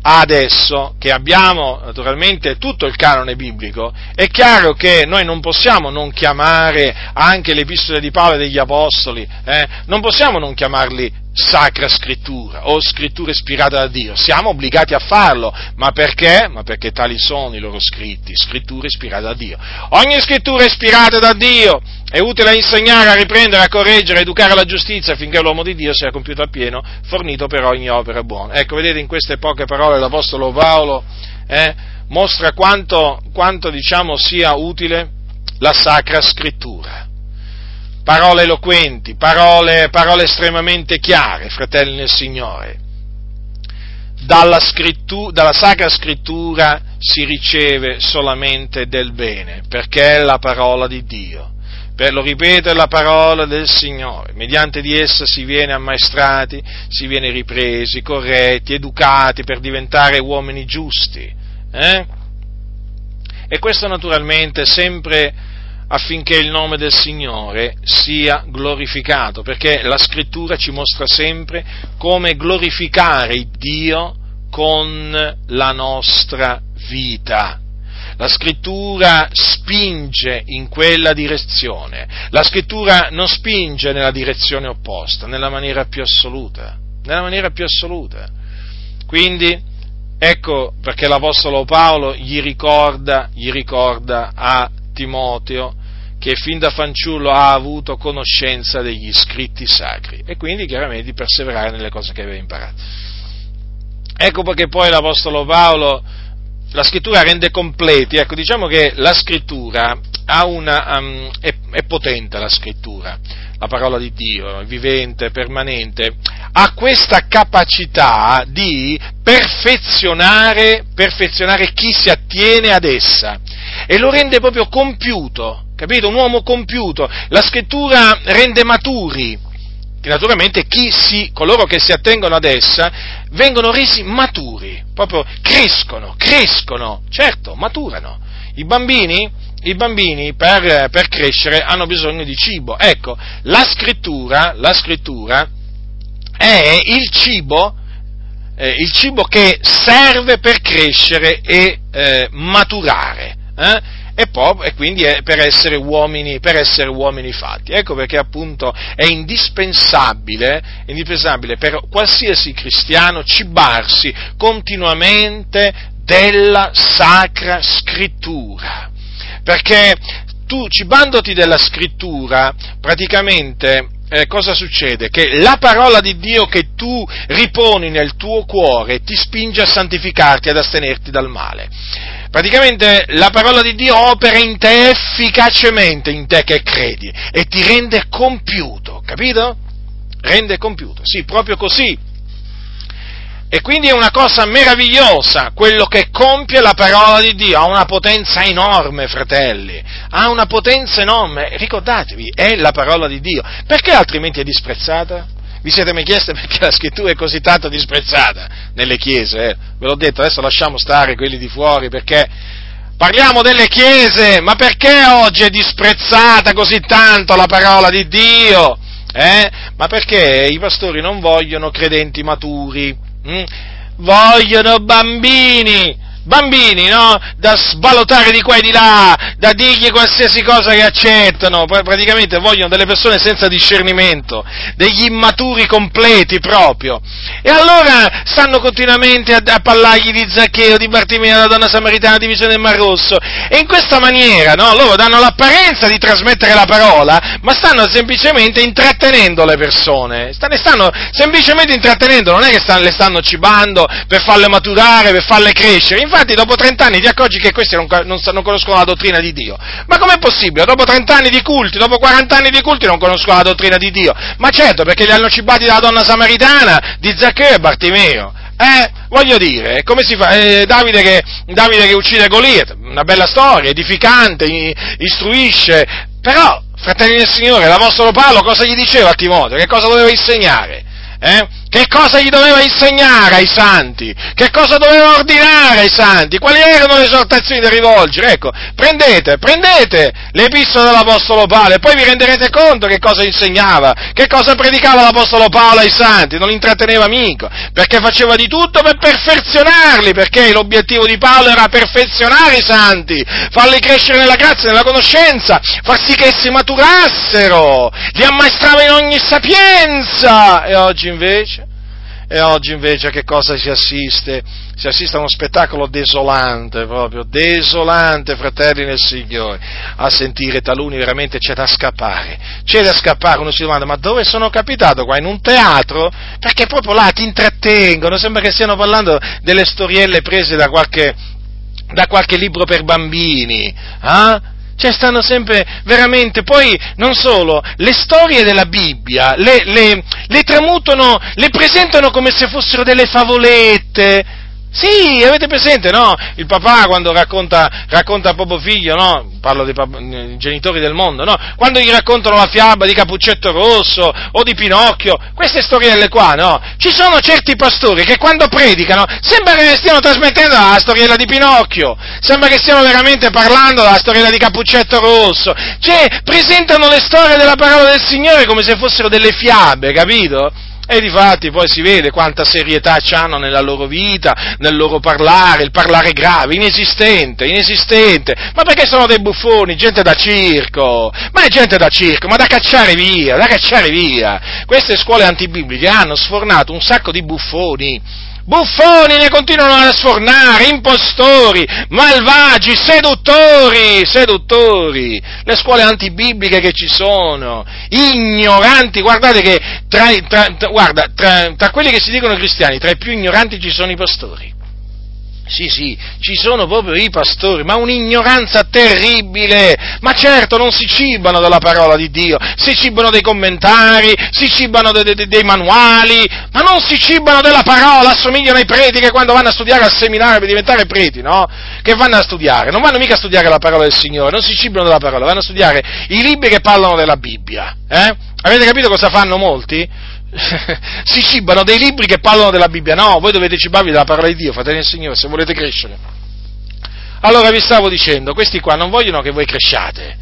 adesso che abbiamo naturalmente tutto il canone biblico, è chiaro che noi non possiamo non chiamare anche le epistole di Paolo e degli Apostoli, eh, non possiamo non chiamarli sacra scrittura o scrittura ispirata da Dio, siamo obbligati a farlo, ma perché? Ma perché tali sono i loro scritti, scrittura ispirata da Dio. Ogni scrittura ispirata da Dio è utile a insegnare, a riprendere, a correggere, a educare alla giustizia affinché l'uomo di Dio sia compiuto appieno, fornito per ogni opera buona. Ecco, vedete in queste poche parole l'Apostolo Paolo eh, mostra quanto, quanto diciamo, sia utile la Sacra Scrittura parole eloquenti, parole, parole estremamente chiare, fratelli nel Signore. Dalla, scrittu- dalla Sacra Scrittura si riceve solamente del bene, perché è la parola di Dio. Per, lo ripeto, è la parola del Signore. Mediante di essa si viene ammaestrati, si viene ripresi, corretti, educati per diventare uomini giusti. Eh? E questo naturalmente sempre affinché il nome del Signore sia glorificato, perché la scrittura ci mostra sempre come glorificare Dio con la nostra vita. La scrittura spinge in quella direzione, la scrittura non spinge nella direzione opposta, nella maniera più assoluta, nella maniera più assoluta. Quindi, ecco perché l'Apostolo Paolo gli ricorda, gli ricorda a Timoteo che fin da fanciullo ha avuto conoscenza degli scritti sacri e quindi chiaramente di perseverare nelle cose che aveva imparato. Ecco perché poi l'Apostolo Paolo la scrittura rende completi, ecco diciamo che la scrittura una, um, è, è, potente la scrittura, la parola di Dio, è vivente, permanente, ha questa capacità di perfezionare, perfezionare chi si attiene ad essa e lo rende proprio compiuto, capito? Un uomo compiuto. La scrittura rende maturi, naturalmente chi si, coloro che si attengono ad essa vengono resi maturi, proprio crescono, crescono, certo, maturano. I bambini, i bambini per, per, crescere hanno bisogno di cibo. Ecco, la scrittura, la scrittura è il cibo, eh, il cibo che serve per crescere e eh, maturare. Eh? E, poi, e, quindi per essere, uomini, per essere uomini fatti. Ecco perché appunto è indispensabile, indispensabile per qualsiasi cristiano cibarsi continuamente della Sacra Scrittura. Perché tu cibandoti della Scrittura praticamente eh, cosa succede? Che la parola di Dio che tu riponi nel tuo cuore ti spinge a santificarti, ad astenerti dal male. Praticamente la parola di Dio opera in te efficacemente, in te che credi, e ti rende compiuto, capito? Rende compiuto, sì, proprio così. E quindi è una cosa meravigliosa quello che compie la parola di Dio, ha una potenza enorme, fratelli, ha una potenza enorme, ricordatevi, è la parola di Dio, perché altrimenti è disprezzata? Vi siete mai chiesti perché la scrittura è così tanto disprezzata nelle chiese? Eh? Ve l'ho detto, adesso lasciamo stare quelli di fuori perché parliamo delle chiese, ma perché oggi è disprezzata così tanto la parola di Dio? Eh? Ma perché i pastori non vogliono credenti maturi, Mm? Vogliono bambini, bambini, no? Da sbalotare di qua e di là, da dirgli qualsiasi cosa che accettano, praticamente vogliono delle persone senza discernimento, degli immaturi completi proprio. E allora stanno continuamente a, a parlargli di Zaccheo, di Bartimeo, della donna samaritana, di visione del Mar Rosso, e in questa maniera, no? Loro danno l'apparenza di trasmettere la parola, ma stanno semplicemente intrattenendo le persone, ne stanno semplicemente intrattenendo, non è che stanno, le stanno cibando per farle maturare, per farle crescere, Infatti, Infatti dopo 30 anni ti accorgi che questi non, non, non conoscono la dottrina di Dio. Ma com'è possibile? Dopo 30 anni di culti, dopo 40 anni di culti non conoscono la dottrina di Dio. Ma certo, perché li hanno cibati dalla donna samaritana, di Zaccheo e Bartimeo. Eh, voglio dire, come si fa? Eh, Davide, che, Davide che uccide Goliat, una bella storia, edificante, istruisce, però, fratelli del Signore, l'Apostolo Paolo cosa gli diceva a Timoteo? Che cosa doveva insegnare? Eh? Che cosa gli doveva insegnare ai santi? Che cosa doveva ordinare ai santi? Quali erano le esortazioni da rivolgere? Ecco, prendete, prendete l'epistola dell'Apostolo Paolo e poi vi renderete conto che cosa insegnava, che cosa predicava l'Apostolo Paolo ai santi, non li intratteneva mica, perché faceva di tutto per perfezionarli, perché l'obiettivo di Paolo era perfezionare i santi, farli crescere nella grazia, nella conoscenza, far sì che essi maturassero, li ammaestrava in ogni sapienza, e oggi invece e oggi invece a che cosa si assiste? Si assiste a uno spettacolo desolante, proprio desolante, fratelli nel Signore. A sentire taluni veramente c'è da scappare. C'è da scappare, uno si domanda, ma dove sono capitato qua? In un teatro? Perché proprio là ti intrattengono, sembra che stiano parlando delle storielle prese da qualche, da qualche libro per bambini. Eh? Cioè stanno sempre veramente, poi non solo, le storie della Bibbia le, le, le tramutano, le presentano come se fossero delle favolette, sì, avete presente, no? Il papà quando racconta, racconta a proprio figlio, no? Parlo dei, pap- genitori del mondo, no? Quando gli raccontano la fiaba di Capuccetto Rosso o di Pinocchio, queste storielle qua, no? Ci sono certi pastori che quando predicano sembra che stiano trasmettendo la storiella di Pinocchio, sembra che stiano veramente parlando della storiella di Capuccetto Rosso, cioè presentano le storie della parola del Signore come se fossero delle fiabe, capito? E difatti poi si vede quanta serietà hanno nella loro vita, nel loro parlare, il parlare grave, inesistente, inesistente. Ma perché sono dei buffoni, gente da circo? Ma è gente da circo, ma da cacciare via, da cacciare via. Queste scuole antibibliche hanno sfornato un sacco di buffoni buffoni ne continuano a sfornare, impostori, malvagi, seduttori, seduttori, le scuole antibibliche che ci sono, ignoranti, guardate che tra, tra, tra, guarda, tra quelli che si dicono cristiani, tra i più ignoranti ci sono i pastori. Sì, sì, ci sono proprio i pastori, ma un'ignoranza terribile. Ma certo, non si cibano della parola di Dio, si cibano dei commentari, si cibano de, de, dei manuali, ma non si cibano della parola, assomigliano ai preti che quando vanno a studiare al seminario per diventare preti, no? Che vanno a studiare, non vanno mica a studiare la parola del Signore, non si cibano della parola, vanno a studiare i libri che parlano della Bibbia, eh? Avete capito cosa fanno molti? si cibano dei libri che parlano della Bibbia. No, voi dovete cibarvi della parola di Dio, fratelli del Signore, se volete crescere. Allora vi stavo dicendo, questi qua non vogliono che voi cresciate,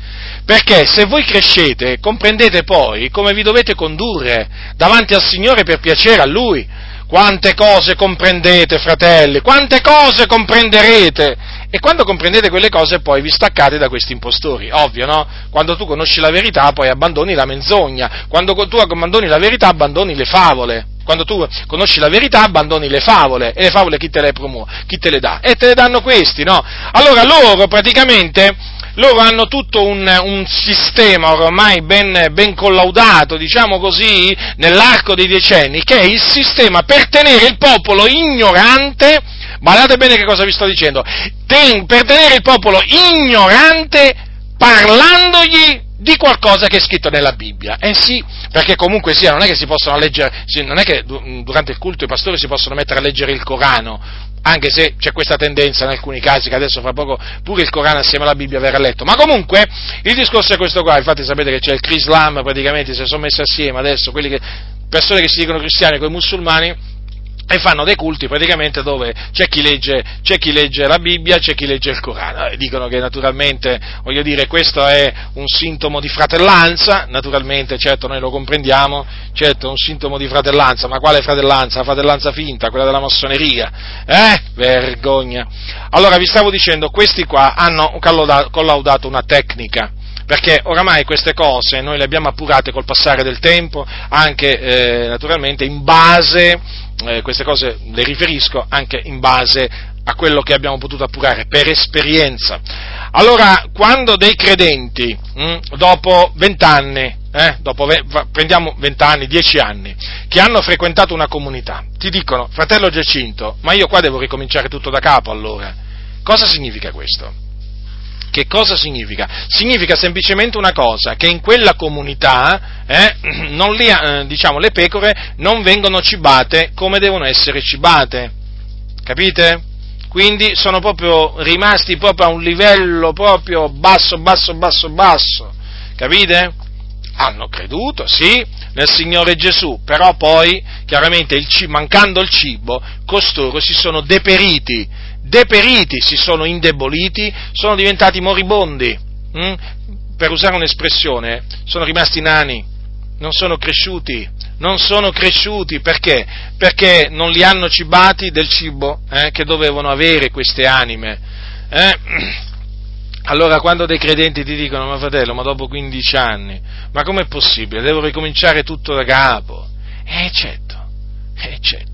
perché se voi crescete comprendete poi come vi dovete condurre davanti al Signore per piacere a Lui. Quante cose comprendete, fratelli, quante cose comprenderete. E quando comprendete quelle cose poi vi staccate da questi impostori, ovvio, no? Quando tu conosci la verità poi abbandoni la menzogna, quando tu abbandoni la verità abbandoni le favole. Quando tu conosci la verità abbandoni le favole, e le favole chi te le promuove? Chi te le dà? E te le danno questi, no? Allora loro praticamente loro hanno tutto un, un sistema ormai ben, ben, collaudato, diciamo così, nell'arco dei decenni, che è il sistema per tenere il popolo ignorante, guardate bene che cosa vi sto dicendo, ten, per tenere il popolo ignorante parlandogli di qualcosa che è scritto nella Bibbia. Eh sì, perché comunque sia, non è che si possono leggere, non è che durante il culto i pastori si possono mettere a leggere il Corano, anche se c'è questa tendenza in alcuni casi che adesso fra poco pure il Corano assieme alla Bibbia verrà letto. Ma comunque il discorso è questo qua, infatti sapete che c'è il Crislam, praticamente si sono messi assieme adesso che, persone che si dicono cristiani con i musulmani e fanno dei culti praticamente dove c'è chi, legge, c'è chi legge, la Bibbia, c'è chi legge il Corano. Dicono che naturalmente, voglio dire, questo è un sintomo di fratellanza, naturalmente, certo noi lo comprendiamo, certo è un sintomo di fratellanza, ma quale fratellanza? La fratellanza finta, quella della massoneria. Eh? Vergogna. Allora vi stavo dicendo, questi qua hanno collaudato una tecnica perché oramai queste cose noi le abbiamo appurate col passare del tempo, anche eh, naturalmente in base eh, queste cose le riferisco anche in base a quello che abbiamo potuto appurare per esperienza. Allora, quando dei credenti, mh, hm, dopo vent'anni, eh, ve- prendiamo vent'anni, dieci anni, che hanno frequentato una comunità, ti dicono, fratello Giacinto, ma io qua devo ricominciare tutto da capo allora. Cosa significa questo? Che cosa significa? Significa semplicemente una cosa, che in quella comunità eh, li, eh, diciamo, le pecore non vengono cibate come devono essere cibate. Capite? Quindi sono proprio rimasti proprio a un livello proprio basso, basso, basso, basso. Capite? Hanno creduto, sì, nel Signore Gesù, però poi, chiaramente, il cibo, mancando il cibo, costoro si sono deperiti deperiti, si sono indeboliti, sono diventati moribondi. Hm? Per usare un'espressione, sono rimasti nani, non sono cresciuti, non sono cresciuti perché? Perché non li hanno cibati del cibo eh, che dovevano avere queste anime. Eh? Allora quando dei credenti ti dicono, ma fratello, ma dopo 15 anni, ma com'è possibile? Devo ricominciare tutto da capo? Eh certo, eh certo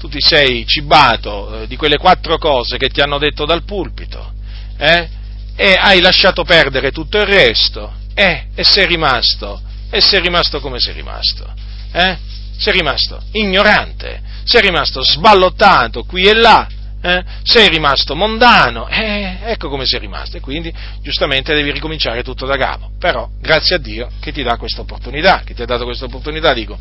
tu ti sei cibato eh, di quelle quattro cose che ti hanno detto dal pulpito, eh? e hai lasciato perdere tutto il resto, eh? e sei rimasto, e sei rimasto come sei rimasto, eh? sei rimasto ignorante, sei rimasto sballottato qui e là, eh? sei rimasto mondano, eh, ecco come sei rimasto, e quindi giustamente devi ricominciare tutto da capo. Però grazie a Dio che ti dà questa opportunità, che ti ha dato questa opportunità, dico,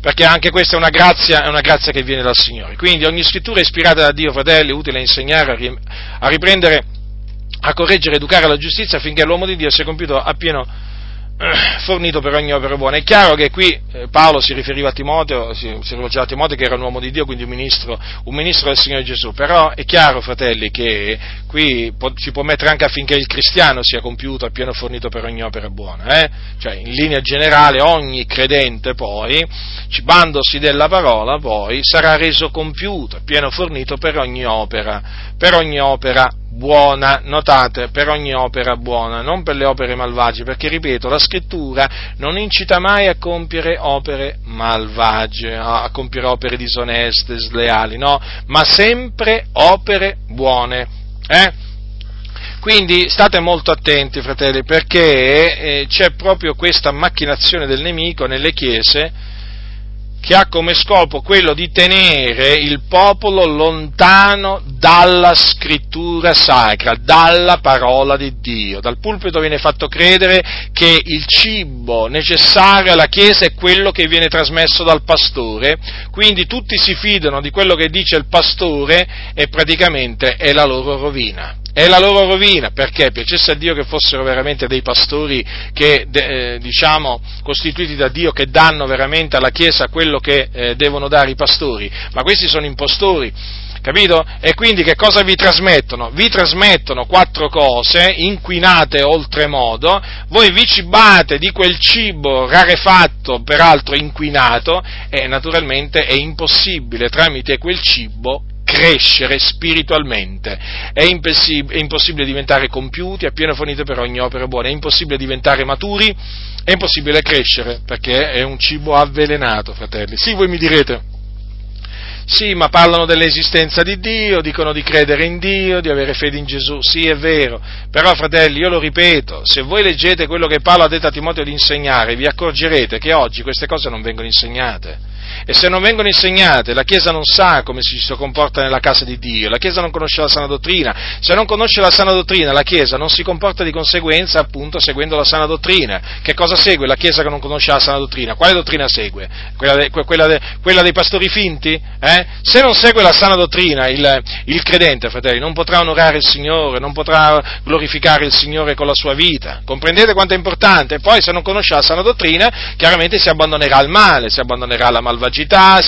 perché anche questa è una grazia, è una grazia che viene dal Signore. Quindi ogni scrittura è ispirata da Dio, fratelli, utile a insegnare, a riprendere, a correggere, educare alla giustizia affinché l'uomo di Dio sia compiuto appieno eh, fornito per ogni opera buona. È chiaro che qui eh, Paolo si riferiva a Timoteo, si, si rivolgeva a Timoteo che era un uomo di Dio, quindi un ministro, un ministro del Signore Gesù, però è chiaro, fratelli, che qui po- si può mettere anche affinché il cristiano sia compiuto, appieno fornito per ogni opera buona, eh? cioè in linea generale ogni credente poi, cibandosi della parola, poi sarà reso compiuto, appieno fornito per ogni opera, per ogni opera buona, notate, per ogni opera buona, non per le opere malvagie, perché ripeto, la scrittura non incita mai a compiere opere malvagie, a compiere opere disoneste, sleali, no, ma sempre opere buone. Eh? Quindi state molto attenti, fratelli, perché eh, c'è proprio questa macchinazione del nemico nelle chiese che ha come scopo quello di tenere il popolo lontano dalla scrittura sacra, dalla parola di Dio. Dal pulpito viene fatto credere che il cibo necessario alla Chiesa è quello che viene trasmesso dal pastore, quindi tutti si fidano di quello che dice il pastore e praticamente è la loro rovina è la loro rovina, perché piacesse a Dio che fossero veramente dei pastori che, eh, diciamo, costituiti da Dio, che danno veramente alla Chiesa quello che eh, devono dare i pastori, ma questi sono impostori capito? E quindi che cosa vi trasmettono? Vi trasmettono quattro cose, inquinate oltremodo, voi vi cibate di quel cibo rarefatto, peraltro inquinato, e naturalmente è impossibile tramite quel cibo crescere spiritualmente. È, impossib- è, impossibile diventare compiuti, appieno fornite per ogni opera buona, è impossibile diventare maturi, è impossibile crescere, perché è un cibo avvelenato, fratelli. Sì, voi mi direte, sì, ma parlano dell'esistenza di Dio, dicono di credere in Dio, di avere fede in Gesù. Sì, è vero. Però, fratelli, io lo ripeto, se voi leggete quello che Paolo ha detto a Timoteo di insegnare, vi accorgerete che oggi queste cose non vengono insegnate. E se non vengono insegnate, la Chiesa non sa come si comporta nella casa di Dio, la Chiesa non conosce la sana dottrina, se non conosce la sana dottrina, la Chiesa non si comporta di conseguenza appunto seguendo la sana dottrina. Che cosa segue la Chiesa che non conosce la sana dottrina? Quale dottrina segue? Quella, de, quella, de, quella dei pastori finti? Eh? Se non segue la sana dottrina, il, il credente, fratelli, non potrà onorare il Signore, non potrà glorificare il Signore con la sua vita. Comprendete quanto è importante? Poi se non conosce la sana dottrina, chiaramente si abbandonerà al male, si abbandonerà alla malvagità malvagità,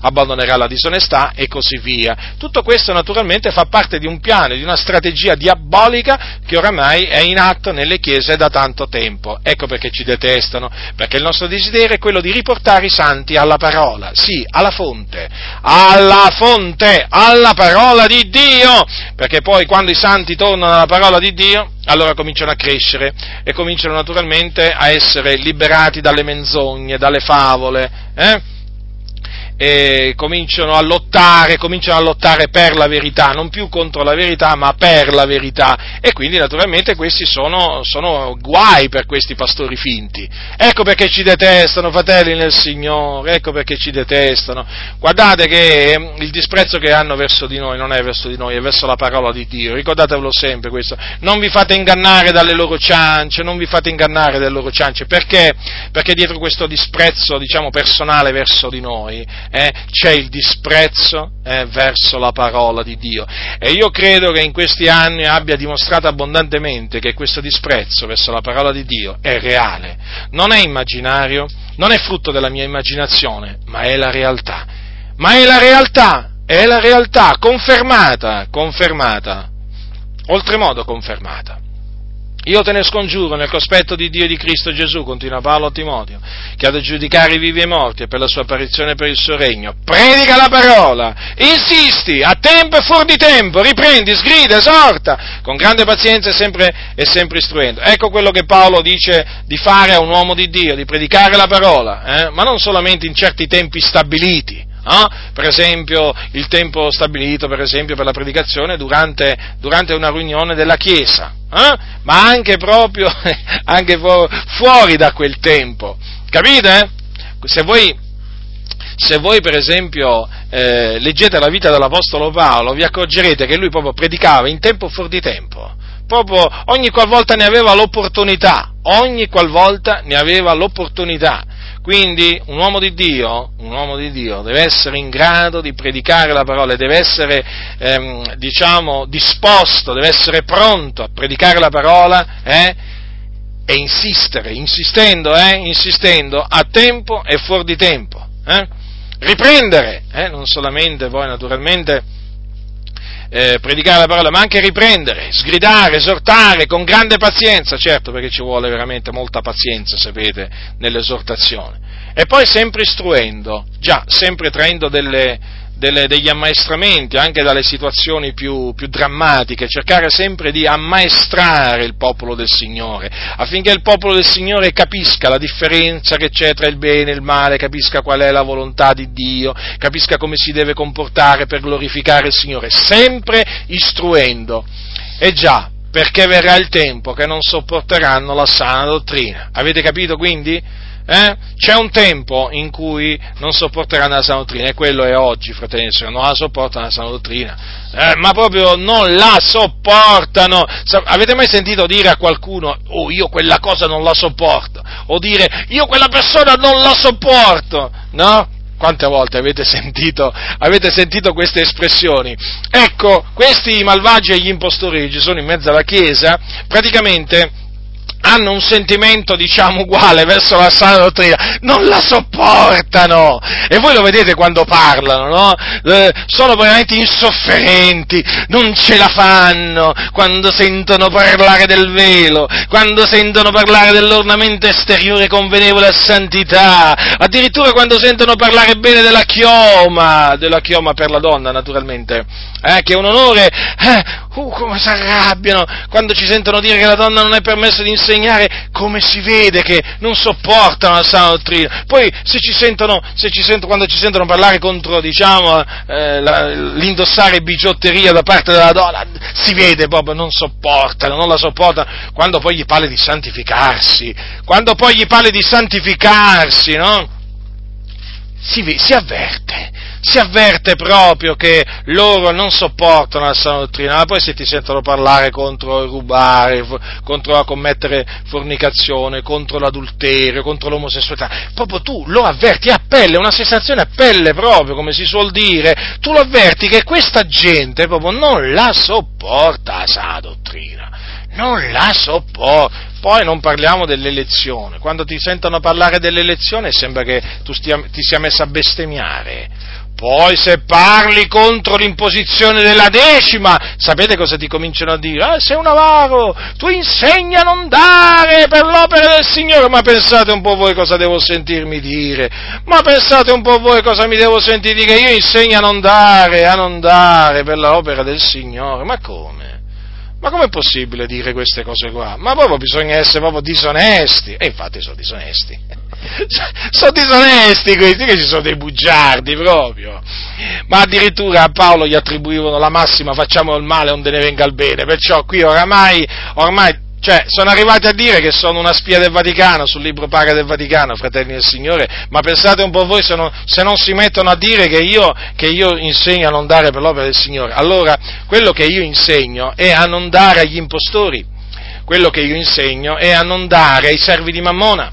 abbandonerà la disonestà e così via. Tutto questo naturalmente fa parte di un piano, di una strategia diabolica che oramai è in atto nelle chiese da tanto tempo. Ecco perché ci detestano, perché il nostro desiderio è quello di riportare i santi alla parola, sì, alla fonte, alla fonte, alla parola di Dio, perché poi quando i santi tornano alla parola di Dio, allora cominciano a crescere e cominciano naturalmente a essere liberati dalle menzogne, dalle favole, eh? E cominciano a lottare, cominciano a lottare per la verità, non più contro la verità, ma per la verità. E quindi naturalmente questi sono, sono guai per questi pastori finti. Ecco perché ci detestano, fratelli nel Signore, ecco perché ci detestano. Guardate che ehm, il disprezzo che hanno verso di noi non è verso di noi, è verso la parola di Dio. Ricordatevelo sempre questo. Non vi fate ingannare dalle loro ciance, non vi fate ingannare dalle loro ciance. Perché? Perché dietro questo disprezzo, diciamo, personale verso di noi, eh, c'è il disprezzo eh, verso la parola di Dio. E io credo che in questi anni abbia dimostrato abbondantemente che questo disprezzo verso la parola di Dio è reale, non è immaginario, non è frutto della mia immaginazione, ma è la realtà. Ma è la realtà, è la realtà confermata, confermata, oltremodo confermata. Io te ne scongiuro nel cospetto di Dio e di Cristo Gesù, continua Paolo a Timoteo, che ha da giudicare i vivi e morti e per la sua apparizione e per il suo regno. Predica la parola, insisti, a tempo e fuori di tempo, riprendi, sgrida, esorta, con grande pazienza e sempre, e sempre istruendo. Ecco quello che Paolo dice di fare a un uomo di Dio, di predicare la parola, eh? ma non solamente in certi tempi stabiliti, No? per esempio il tempo stabilito per, esempio, per la predicazione durante, durante, una riunione della Chiesa, eh? ma anche proprio anche fuori da quel tempo. Capite? Se voi, se voi per esempio eh, leggete la vita dell'Apostolo Paolo, vi accorgerete che lui proprio predicava in tempo fuori di tempo, proprio ogni qualvolta ne aveva l'opportunità, ogni qualvolta ne aveva l'opportunità. Quindi un uomo di Dio, un uomo di Dio deve essere in grado di predicare la parola, deve essere, ehm, diciamo, disposto, deve essere pronto a predicare la parola, eh, e insistere, insistendo, eh, insistendo a tempo e fuori di tempo. Eh? Riprendere, eh, non solamente poi naturalmente eh, predicare la parola, ma anche riprendere, sgridare, esortare con grande pazienza, certo perché ci vuole veramente molta pazienza, sapete, nell'esortazione. E poi sempre istruendo, già, sempre traendo delle, delle, degli ammaestramenti anche dalle situazioni più, più, drammatiche, cercare sempre di ammaestrare il popolo del Signore, affinché il popolo del Signore capisca la differenza che c'è tra il bene e il male, capisca qual è la volontà di Dio, capisca come si deve comportare per glorificare il Signore, sempre istruendo. E già, perché verrà il tempo che non sopporteranno la sana dottrina. Avete capito quindi? Eh? C'è un tempo in cui non sopporteranno la sana dottrina, e quello è oggi, fratelli, non la sopportano la sana dottrina, eh, ma proprio non la sopportano. Avete mai sentito dire a qualcuno, oh io quella cosa non la sopporto, o dire io quella persona non la sopporto, no? Quante volte avete sentito, avete sentito, queste espressioni? Ecco, questi malvagi e gli impostori che ci sono in mezzo alla Chiesa, praticamente hanno un sentimento, diciamo, uguale verso la sana dottrina, non la sopportano. E voi lo vedete quando parlano, no? Eh, sono veramente insofferenti, non ce la fanno quando sentono parlare del velo, quando sentono parlare dell'ornamento esteriore convenevole a santità, addirittura quando sentono parlare bene della chioma, della chioma per la donna, naturalmente, eh, che è un onore, eh, uh, come si arrabbiano quando ci sentono dire che la donna non è permesso di insegnare insegnare come si vede che non sopportano la sana dottrina. Poi se ci sentono, se ci sentono quando ci sentono parlare contro, diciamo, eh, la, l'indossare bigiotteria da parte della donna, si vede proprio, non sopportano, non la sopportano. Quando poi gli parli di santificarsi, quando poi gli parli di santificarsi, no? Si, si avverte, si avverte proprio che loro non sopportano la sana dottrina, ma poi se ti sentono parlare contro il rubare, contro commettere fornicazione, contro l'adulterio, contro l'omosessualità, proprio tu lo avverti a pelle, una sensazione a pelle proprio, come si suol dire, tu lo avverti che questa gente proprio non la sopporta la sana dottrina, non la sopporta. Poi non parliamo dell'elezione. Quando ti sentono parlare dell'elezione sembra che tu stia, ti sia messo a bestemmiare. Poi se parli contro l'imposizione della decima, sapete cosa ti cominciano a dire? Ah, sei un avaro, tu insegna a non dare per l'opera del Signore, ma pensate un po' voi cosa devo sentirmi dire, ma pensate un po' voi cosa mi devo sentire dire, io insegno a non dare, a non dare per l'opera del Signore, ma come? Ma com'è possibile dire queste cose qua? Ma proprio bisogna essere proprio disonesti. E infatti sono disonesti. sono disonesti questi, che ci sono dei bugiardi proprio. Ma addirittura a Paolo gli attribuivano la massima facciamo il male onde ne venga il bene. Perciò qui oramai, ormai cioè, sono arrivati a dire che sono una spia del Vaticano, sul libro paga del Vaticano, fratelli del Signore, ma pensate un po' voi se non, se non si mettono a dire che io, che io, insegno a non dare per l'opera del Signore. Allora, quello che io insegno è a non dare agli impostori, quello che io insegno è a non dare ai servi di Mammona.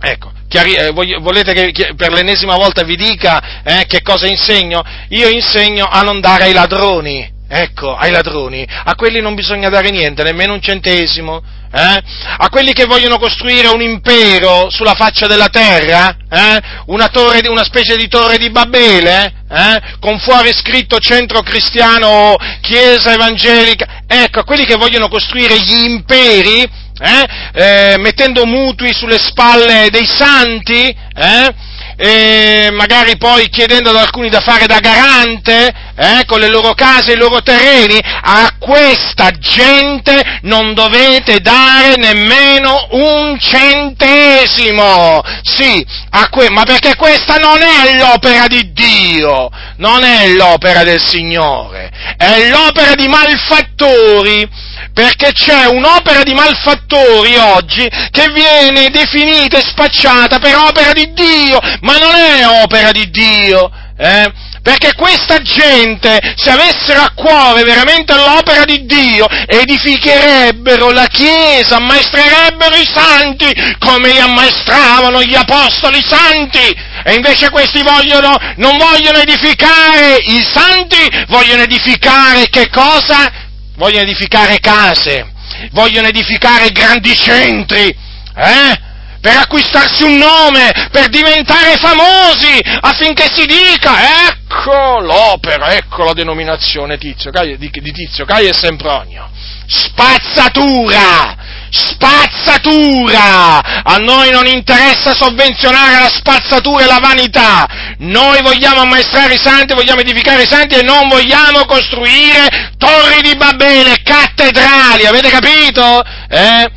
Ecco, chiari, eh, volete che, che, per l'ennesima volta vi dica eh, che cosa insegno? Io insegno a non dare ai ladroni Ecco, ai ladroni, a quelli non bisogna dare niente, nemmeno un centesimo, eh? a quelli che vogliono costruire un impero sulla faccia della terra, eh? una, torre, una, specie di torre di Babele, eh? con fuori scritto centro cristiano o chiesa evangelica, ecco, a quelli che vogliono costruire gli imperi, eh? Eh, mettendo mutui sulle spalle dei santi, eh? E magari poi chiedendo ad alcuni da fare da garante eh, con le loro case e i loro terreni, a questa gente non dovete dare nemmeno un centesimo. Sì, que- ma perché questa non è l'opera di Dio, non è l'opera del Signore, è l'opera di malfattori perché c'è un'opera di malfattori oggi che viene definita e spacciata per opera di Dio, ma non è opera di Dio, eh? Perché questa gente, se avessero a cuore veramente l'opera di Dio, edificherebbero la Chiesa, ammaestrerebbero i santi come li ammaestravano gli apostoli santi. E invece questi vogliono, non vogliono edificare i santi, vogliono edificare che cosa? Vogliono edificare case, vogliono edificare grandi centri, eh? per acquistarsi un nome, per diventare famosi, affinché si dica, ecco l'opera, ecco la denominazione Tizio, di, di Tizio, Caio e Sempronio. Spazzatura! Spazzatura! A noi non interessa sovvenzionare la spazzatura e la vanità. Noi vogliamo ammaestrare i santi, vogliamo edificare i santi e non vogliamo costruire torri di Babele, cattedrali, avete capito? Eh?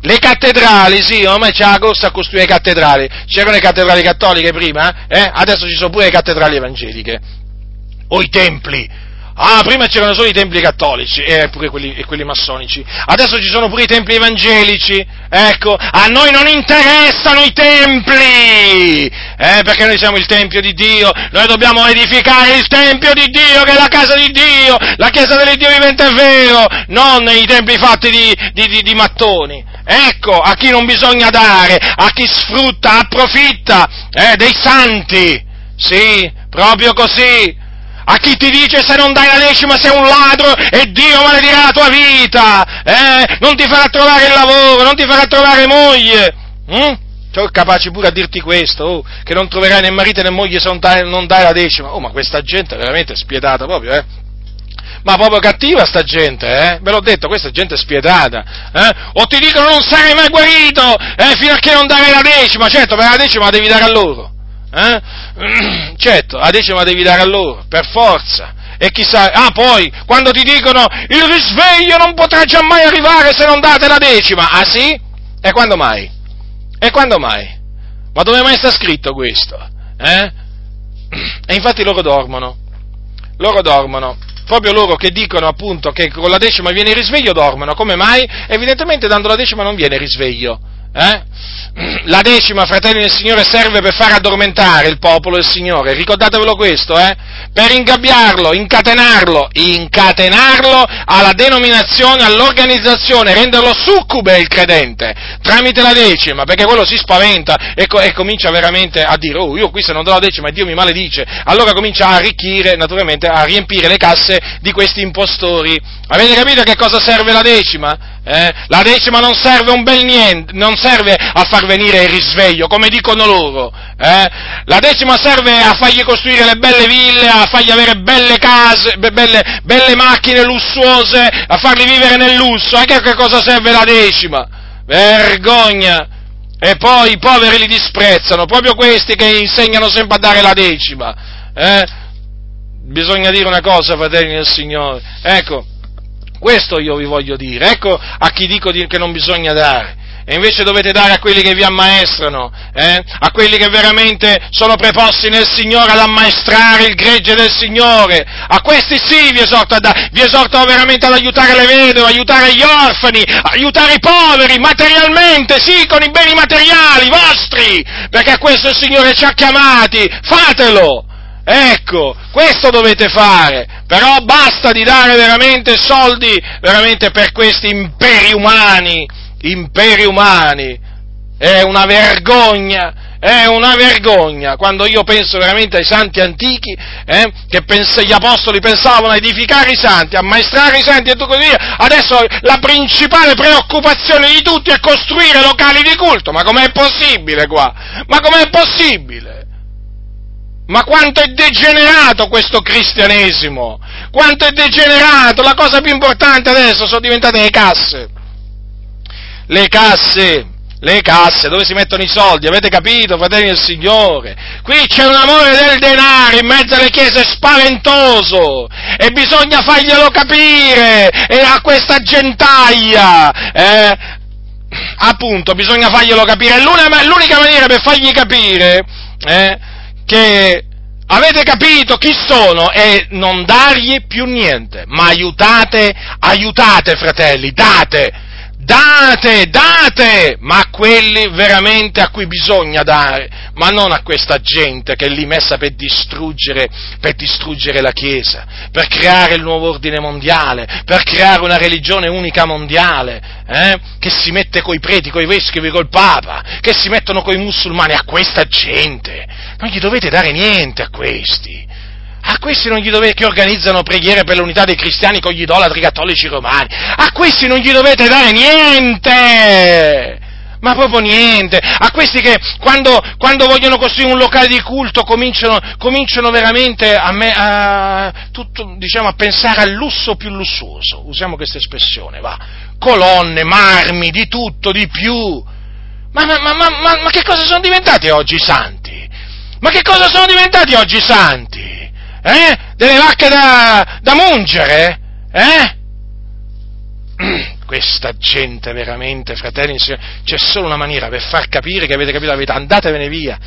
Le cattedrali, sì, ormai c'è la corsa a costruire cattedrali. C'erano le cattedrali cattoliche prima, eh? Adesso ci sono pure le cattedrali evangeliche. O i templi Ah, prima c'erano solo i templi cattolici e pure quelli, e quelli massonici. Adesso ci sono pure i templi evangelici. Ecco, a noi non interessano i templi! Eh, perché noi siamo il Tempio di Dio. Noi dobbiamo edificare il Tempio di Dio, che è la casa di Dio, la chiesa dell'Iddio vivente è vero, non i templi fatti di, di, di, di mattoni. Ecco, a chi non bisogna dare, a chi sfrutta, approfitta eh, dei santi. Sì, proprio così a chi ti dice se non dai la decima sei un ladro e Dio maledirà la tua vita, eh? non ti farà trovare il lavoro, non ti farà trovare moglie. Mm? Sono capaci pure a dirti questo, oh, che non troverai né marito né moglie se non dai, non dai la decima. Oh, ma questa gente è veramente spietata proprio, eh? ma proprio cattiva sta gente, eh? Ve l'ho detto, questa gente è spietata, eh? O ti dicono non sarai mai guarito, eh? Fino a che non darai la decima, certo, per la decima la devi dare a loro. Eh? Certo, la decima devi dare a loro, per forza. E chissà, ah poi, quando ti dicono il risveglio non potrà mai arrivare se non date la decima, ah sì? E quando mai? E quando mai? Ma dove mai sta scritto questo? Eh? E infatti loro dormono, loro dormono, proprio loro che dicono appunto che con la decima viene il risveglio dormono, come mai? Evidentemente dando la decima non viene il risveglio. Eh? La decima, fratelli del Signore, serve per far addormentare il popolo del Signore, ricordatevelo questo, eh? per ingabbiarlo, incatenarlo, incatenarlo alla denominazione, all'organizzazione, renderlo succube il credente, tramite la decima, perché quello si spaventa e, co- e comincia veramente a dire, oh, io qui se non do la decima Dio mi maledice, allora comincia a arricchire, naturalmente, a riempire le casse di questi impostori. Avete capito a che cosa serve la decima? Eh? La decima non serve un bel niente, non serve a far venire il risveglio, come dicono loro. Eh? La decima serve a fargli costruire le belle ville, a fargli avere belle case, belle, belle macchine lussuose, a farli vivere nel lusso. Anche a che cosa serve la decima? Vergogna! E poi i poveri li disprezzano, proprio questi che insegnano sempre a dare la decima. Eh? Bisogna dire una cosa, fratelli del Signore. Ecco, questo io vi voglio dire. Ecco a chi dico che non bisogna dare. E invece dovete dare a quelli che vi ammaestrano, eh? a quelli che veramente sono preposti nel Signore ad ammaestrare il gregge del Signore. A questi sì vi esorto, da, vi esorto veramente ad aiutare le vedove, aiutare gli orfani, aiutare i poveri materialmente, sì, con i beni materiali vostri, perché a questo il Signore ci ha chiamati. Fatelo! Ecco, questo dovete fare, però basta di dare veramente soldi veramente per questi imperi umani, imperi umani. È una vergogna, è una vergogna quando io penso veramente ai santi antichi, eh, che pens- gli apostoli pensavano a edificare i santi, a maestrare i santi e tutto così via. Adesso la principale preoccupazione di tutti è costruire locali di culto. Ma com'è possibile qua? Ma com'è possibile? Ma quanto è degenerato questo cristianesimo! Quanto è degenerato! La cosa più importante adesso sono diventate le casse. Le casse, le casse dove si mettono i soldi, avete capito, fratelli del Signore? Qui c'è un amore del denaro in mezzo alle chiese spaventoso e bisogna farglielo capire e a questa gentaglia. Eh? Appunto, bisogna farglielo capire. L'unica maniera per fargli capire eh, che avete capito chi sono e non dargli più niente, ma aiutate, aiutate fratelli, date, date, date, ma a quelli veramente a cui bisogna dare, ma non a questa gente che è lì messa per distruggere, per distruggere la Chiesa, per creare il nuovo ordine mondiale, per creare una religione unica mondiale, eh? che si mette coi preti, coi vescovi, col Papa, che si mettono coi musulmani, a questa gente, non gli dovete dare niente a questi. A questi non gli dovete, che organizzano preghiere per l'unità dei cristiani con gli idolatri cattolici romani. A questi non gli dovete dare niente! Ma proprio niente. A questi che quando, quando vogliono costruire un locale di culto cominciano, cominciano veramente a, me, a, tutto, diciamo, a pensare al lusso più lussuoso. Usiamo questa espressione, va. Colonne, marmi, di tutto, di più. Ma, ma, ma, ma, che cosa sono diventati oggi i santi? Ma che cosa sono diventati oggi i santi? Eh? Delle vacche da, da mungere? Eh? Questa gente veramente, fratelli, c'è solo una maniera per far capire che avete capito la verità, andatevene via,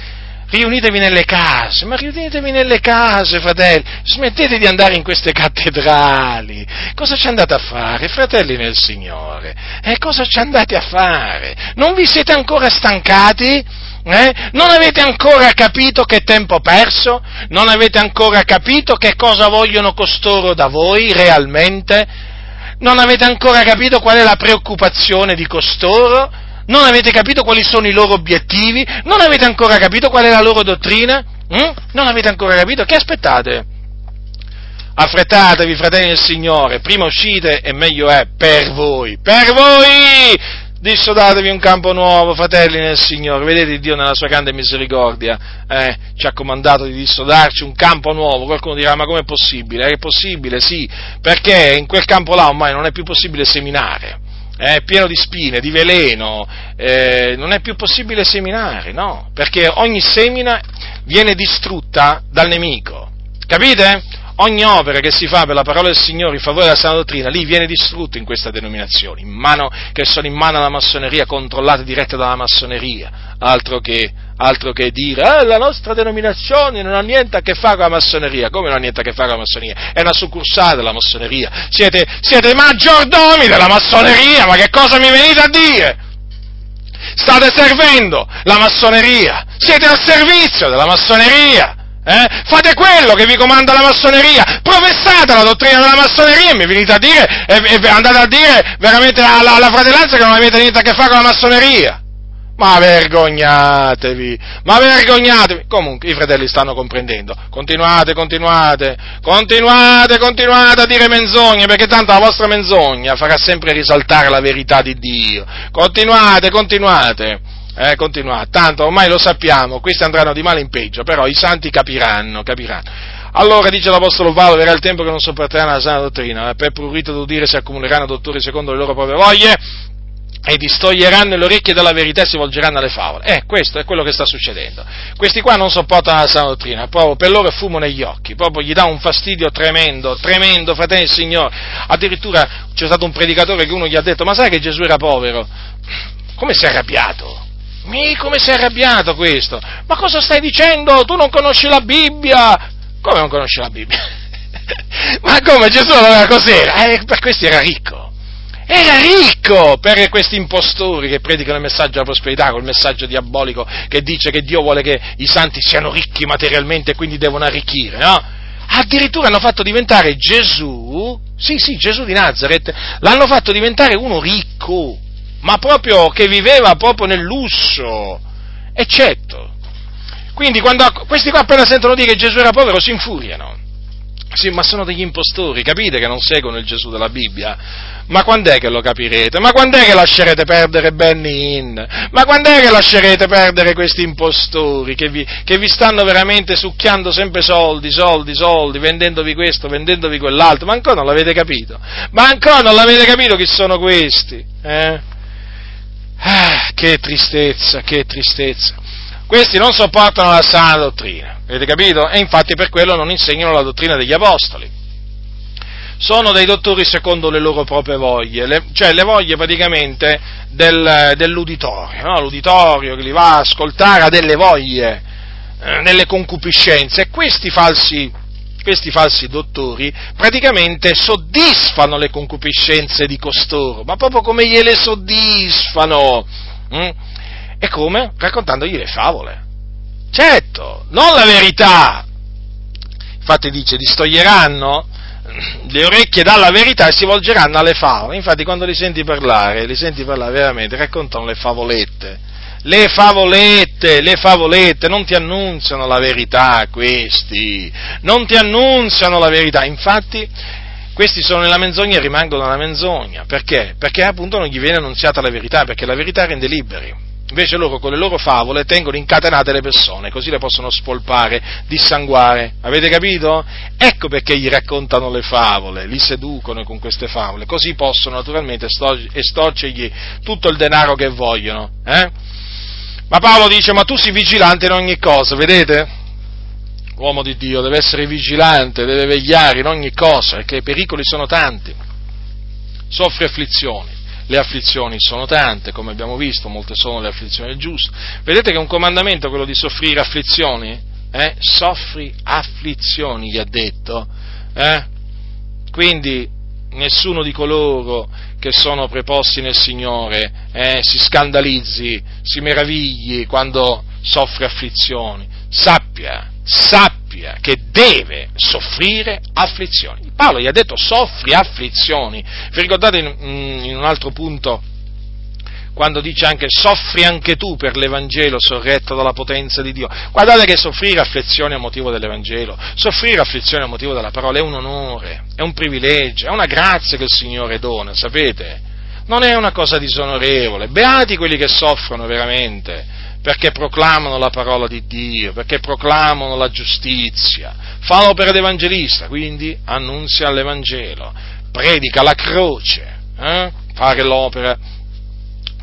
riunitevi nelle case, ma riunitevi nelle case, fratelli, smettete di andare in queste cattedrali, cosa ci andate a fare, fratelli nel Signore? Eh, cosa ci andate a fare? Non vi siete ancora stancati? Eh? Non avete ancora capito che tempo perso? Non avete ancora capito che cosa vogliono costoro da voi realmente? Non avete ancora capito qual è la preoccupazione di costoro? Non avete capito quali sono i loro obiettivi? Non avete ancora capito qual è la loro dottrina? Mm? Non avete ancora capito? Che aspettate? affrettatevi, fratelli del Signore, prima uscite e meglio è per voi, per voi! Dissodatevi un campo nuovo, fratelli nel Signore. Vedete Dio nella sua grande misericordia eh, ci ha comandato di dissodarci un campo nuovo. Qualcuno dirà: Ma com'è possibile? È possibile, sì, perché in quel campo là ormai non è più possibile seminare. È pieno di spine, di veleno, eh, non è più possibile seminare, no? Perché ogni semina viene distrutta dal nemico. Capite? Ogni opera che si fa per la parola del Signore in favore della sana dottrina, lì viene distrutto in questa denominazione, in mano, che sono in mano alla massoneria, controllate dirette dalla massoneria, altro che, altro che dire, eh, la nostra denominazione non ha niente a che fare con la massoneria, come non ha niente a che fare con la massoneria? È una succursale della massoneria, siete, siete maggiordomi della massoneria, ma che cosa mi venite a dire? State servendo la massoneria, siete al servizio della massoneria, eh? Fate quello che vi comanda la massoneria, professate la dottrina della massoneria e mi venite a dire, e, e andate a dire veramente alla, alla fratellanza che non avete niente a che fare con la massoneria. Ma vergognatevi, ma vergognatevi. Comunque i fratelli stanno comprendendo. Continuate, continuate, continuate, continuate a dire menzogne, perché tanto la vostra menzogna farà sempre risaltare la verità di Dio. Continuate, continuate eh, continuate, tanto ormai lo sappiamo, questi andranno di male in peggio, però i santi capiranno, capiranno. Allora dice l'Apostolo Paolo, verrà il tempo che non sopporteranno la sana dottrina, eh, per prurito d'udire si accumuleranno dottori secondo le loro proprie voglie e distoglieranno le orecchie dalla verità e si volgeranno alle favole. Eh, questo è quello che sta succedendo. Questi qua non sopportano la sana dottrina, proprio per loro è fumo negli occhi, proprio gli dà un fastidio tremendo, tremendo, fratelli del Signore. Addirittura c'è stato un predicatore che uno gli ha detto, ma sai che Gesù era povero? Come si è arrabbiato? Mi, come è arrabbiato questo? Ma cosa stai dicendo? Tu non conosci la Bibbia? Come non conosci la Bibbia? Ma come Gesù allora cos'era? Eh, per questi era ricco. Era ricco per questi impostori che predicano il messaggio della prosperità, col messaggio diabolico che dice che Dio vuole che i santi siano ricchi materialmente e quindi devono arricchire, no? Addirittura hanno fatto diventare Gesù, sì sì, Gesù di Nazareth, l'hanno fatto diventare uno ricco ma proprio che viveva proprio nel lusso, eccetto. Quindi quando questi qua appena sentono dire che Gesù era povero si infuriano. Sì, ma sono degli impostori, capite che non seguono il Gesù della Bibbia? Ma quando è che lo capirete? Ma quando è che lascerete perdere Benny Hinn? Ma quando è che lascerete perdere questi impostori che vi, che vi, stanno veramente succhiando sempre soldi, soldi, soldi, vendendovi questo, vendendovi quell'altro? Ma ancora non l'avete capito? Ma ancora non l'avete capito chi sono questi? Eh? Ah, che tristezza, che tristezza. Questi non sopportano la sana dottrina, avete capito? E infatti per quello non insegnano la dottrina degli apostoli. Sono dei dottori secondo le loro proprie voglie, le, cioè le voglie praticamente del, dell'uditorio, no? l'uditorio che li va a ascoltare ha delle voglie, eh, delle concupiscenze e questi falsi questi falsi dottori praticamente soddisfano le concupiscenze di costoro, ma proprio come gliele soddisfano. Mm? E come? Raccontandogli le favole. Certo, non la verità. Infatti dice, distoglieranno le orecchie dalla verità e si volgeranno alle favole. Infatti quando li senti parlare, li senti parlare veramente, raccontano le favolette le favolette, le favolette non ti annunziano la verità questi, non ti annunziano la verità, infatti questi sono nella menzogna e rimangono nella menzogna, perché? Perché appunto non gli viene annunziata la verità, perché la verità rende liberi. Invece loro con le loro favole tengono incatenate le persone, così le possono spolpare, dissanguare. Avete capito? Ecco perché gli raccontano le favole, li seducono con queste favole, così possono naturalmente estorcergli tutto il denaro che vogliono. Eh? Ma Paolo dice, ma tu sei vigilante in ogni cosa, vedete? L'uomo di Dio deve essere vigilante, deve vegliare in ogni cosa, perché i pericoli sono tanti. Soffre afflizioni. Le afflizioni sono tante, come abbiamo visto, molte sono le afflizioni del giusto. Vedete che è un comandamento quello di soffrire afflizioni? Eh? Soffri afflizioni, gli ha detto. Eh? Quindi nessuno di coloro che sono preposti nel Signore eh, si scandalizzi, si meravigli quando soffre afflizioni. Sappia, sappia che deve soffrire afflizioni. Paolo gli ha detto soffri afflizioni. Vi ricordate in, in un altro punto quando dice anche soffri anche tu per l'Evangelo sorretto dalla potenza di Dio. Guardate che soffrire afflizioni a motivo dell'Evangelo, soffrire afflizioni a motivo della parola è un onore, è un privilegio, è una grazia che il Signore dona, sapete? Non è una cosa disonorevole. Beati quelli che soffrono veramente, perché proclamano la parola di Dio, perché proclamano la giustizia. Fa l'opera d'evangelista, quindi annunzia l'Evangelo, predica la croce, eh? fare l'opera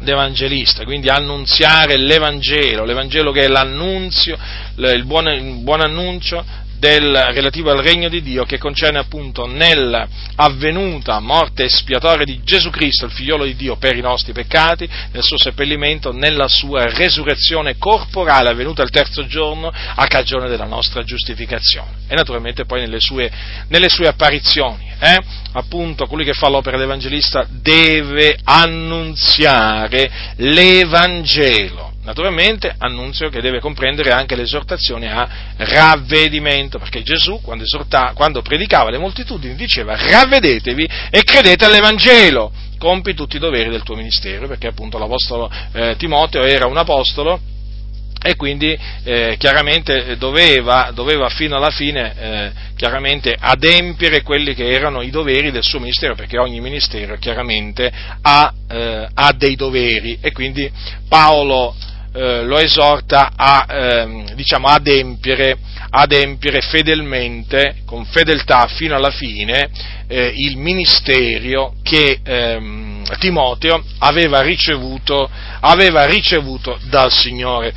d'evangelista, quindi annunziare l'Evangelo, l'Evangelo che è l'annunzio, il buon, il buon annuncio del, relativo al regno di Dio che concerne appunto nell'avvenuta morte espiatoria di Gesù Cristo, il figliolo di Dio, per i nostri peccati, nel suo seppellimento, nella sua resurrezione corporale avvenuta il terzo giorno a cagione della nostra giustificazione e naturalmente poi nelle sue, nelle sue apparizioni. Eh? Appunto, colui che fa l'opera d'evangelista deve annunziare l'Evangelo Naturalmente annunzio che deve comprendere anche l'esortazione a ravvedimento, perché Gesù quando, esorta, quando predicava alle moltitudini diceva ravvedetevi e credete all'Evangelo, compi tutti i doveri del tuo ministero, perché appunto l'Apostolo eh, Timoteo era un apostolo e quindi eh, chiaramente doveva, doveva, fino alla fine eh, adempiere quelli che erano i doveri del suo ministero, perché ogni ministero chiaramente ha, eh, ha dei doveri. E quindi Paolo eh, lo esorta a eh, diciamo, adempiere, adempiere, fedelmente, con fedeltà fino alla fine, eh, il ministero che ehm, Timoteo aveva ricevuto, aveva ricevuto dal Signore.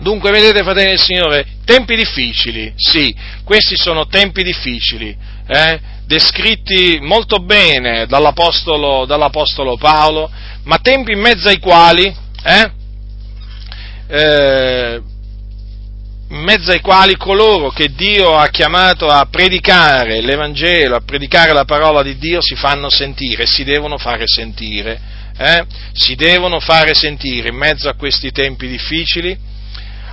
Dunque, vedete, fratelli del Signore, tempi difficili, sì, questi sono tempi difficili, eh, descritti molto bene dall'Apostolo, dall'Apostolo, Paolo, ma tempi in mezzo ai quali, eh, eh, in mezzo ai quali coloro che Dio ha chiamato a predicare l'Evangelo, a predicare la parola di Dio, si fanno sentire, si devono fare sentire, eh? si devono fare sentire in mezzo a questi tempi difficili,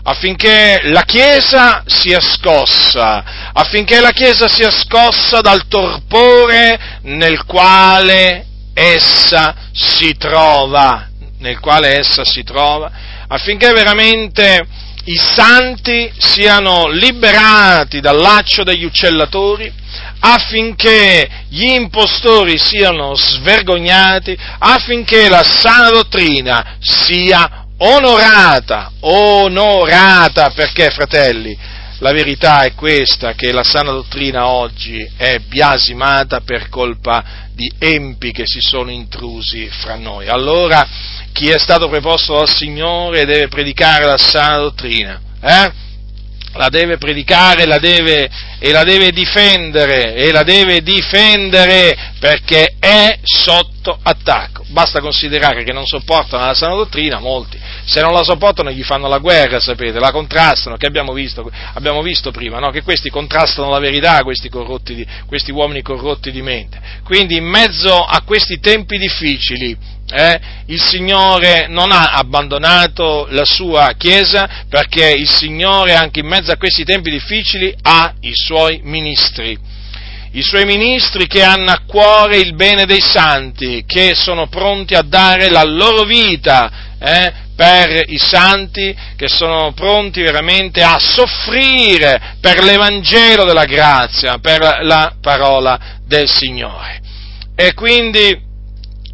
affinché la Chiesa sia scossa, affinché la Chiesa sia scossa dal torpore nel quale essa si trova, nel quale essa si trova, affinché veramente i santi siano liberati dal laccio degli uccellatori, affinché gli impostori siano svergognati, affinché la sana dottrina sia onorata, onorata, perché fratelli, la verità è questa, che la sana dottrina oggi è biasimata per colpa di empi che si sono intrusi fra noi. Allora, chi è stato preposto dal Signore deve predicare la sana dottrina, eh? la deve predicare la deve, e la deve difendere, e la deve difendere perché è sotto attacco. Basta considerare che non sopportano la sana dottrina, molti, se non la sopportano gli fanno la guerra, sapete, la contrastano, che abbiamo visto, abbiamo visto prima, no? che questi contrastano la verità, questi, di, questi uomini corrotti di mente. Quindi in mezzo a questi tempi difficili, eh, il Signore non ha abbandonato la sua Chiesa perché il Signore anche in mezzo a questi tempi difficili ha i suoi ministri. I suoi ministri che hanno a cuore il bene dei santi, che sono pronti a dare la loro vita eh, per i santi, che sono pronti veramente a soffrire per l'Evangelo della grazia, per la parola del Signore. E quindi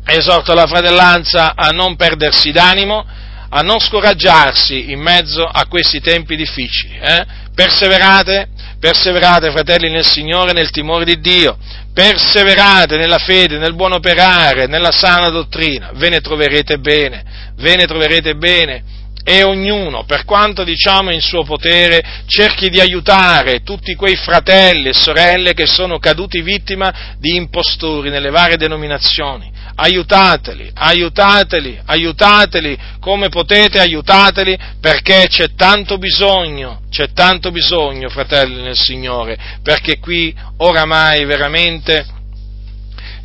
esorto la fratellanza a non perdersi d'animo, a non scoraggiarsi in mezzo a questi tempi difficili. Eh? Perseverate, perseverate fratelli nel Signore, nel timore di Dio, perseverate nella fede, nel buon operare, nella sana dottrina, ve ne troverete bene, ve ne troverete bene. E ognuno, per quanto diciamo in suo potere, cerchi di aiutare tutti quei fratelli e sorelle che sono caduti vittima di impostori nelle varie denominazioni aiutateli, aiutateli, aiutateli, come potete aiutateli, perché c'è tanto bisogno, c'è tanto bisogno, fratelli nel Signore, perché qui oramai veramente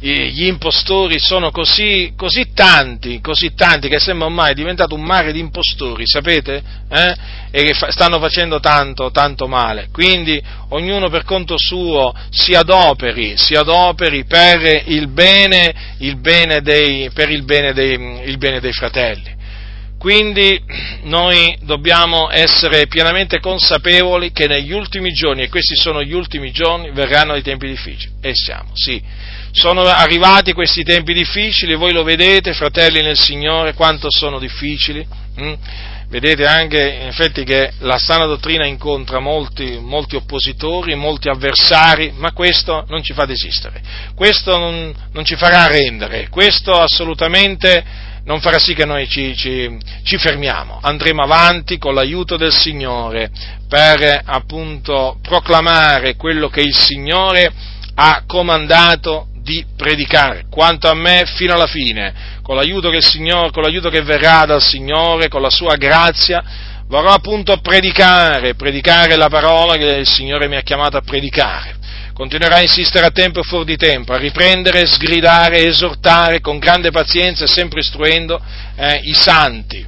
gli impostori sono così, così, tanti, così tanti, che sembra ormai diventato un mare di impostori, sapete? Eh? E che fa, stanno facendo tanto, tanto male. Quindi ognuno per conto suo si adoperi, si adoperi per il bene, il bene, dei, per il bene, dei, il bene dei fratelli. Quindi noi dobbiamo essere pienamente consapevoli che negli ultimi giorni, e questi sono gli ultimi giorni, verranno dei tempi difficili. E siamo, sì. Sono arrivati questi tempi difficili, voi lo vedete, fratelli nel Signore, quanto sono difficili. Hm? Vedete anche, in effetti, che la sana dottrina incontra molti, molti, oppositori, molti avversari, ma questo non ci fa desistere, questo non, non ci farà arrendere, questo assolutamente non farà sì che noi ci, ci, ci, fermiamo, andremo avanti con l'aiuto del Signore per appunto proclamare quello che il Signore ha comandato di predicare, quanto a me fino alla fine, con l'aiuto che, Signore, con l'aiuto che verrà dal Signore, con la sua grazia, vorrò appunto predicare, predicare la parola che il Signore mi ha chiamato a predicare. Continuerà a insistere a tempo e fuori di tempo, a riprendere, sgridare, esortare con grande pazienza e sempre istruendo eh, i santi,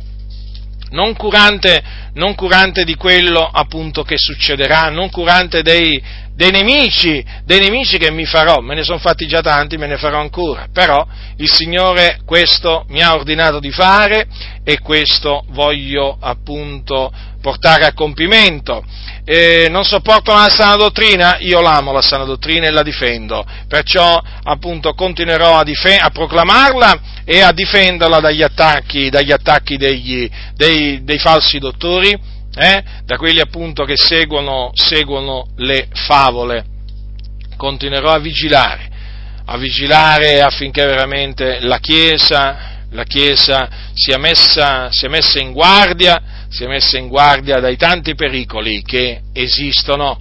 non curante, non curante, di quello appunto che succederà, non curante dei, dei nemici, dei nemici che mi farò, me ne sono fatti già tanti, me ne farò ancora, però il Signore questo mi ha ordinato di fare e questo voglio appunto portare a compimento. Eh, non sopportano la sana dottrina, io l'amo la sana dottrina e la difendo, perciò appunto continuerò a, dif- a proclamarla e a difenderla dagli attacchi, dagli attacchi degli, dei, dei, falsi dottori, eh? da quelli appunto che seguono, seguono le favole. Continuerò a vigilare, a vigilare affinché veramente la Chiesa, la Chiesa sia messa, sia messa in guardia si è messa in guardia dai tanti pericoli che esistono.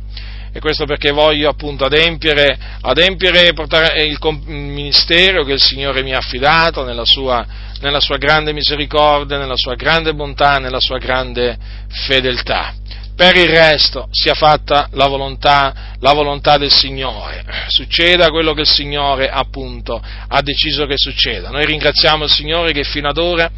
E questo perché voglio appunto adempiere, adempiere il ministero che il Signore mi ha affidato nella sua, nella sua grande misericordia, nella sua grande bontà, nella sua grande fedeltà. Per il resto sia fatta la volontà, la volontà, del Signore, succeda quello che il Signore appunto ha deciso che succeda. Noi ringraziamo il Signore che fino ad ora,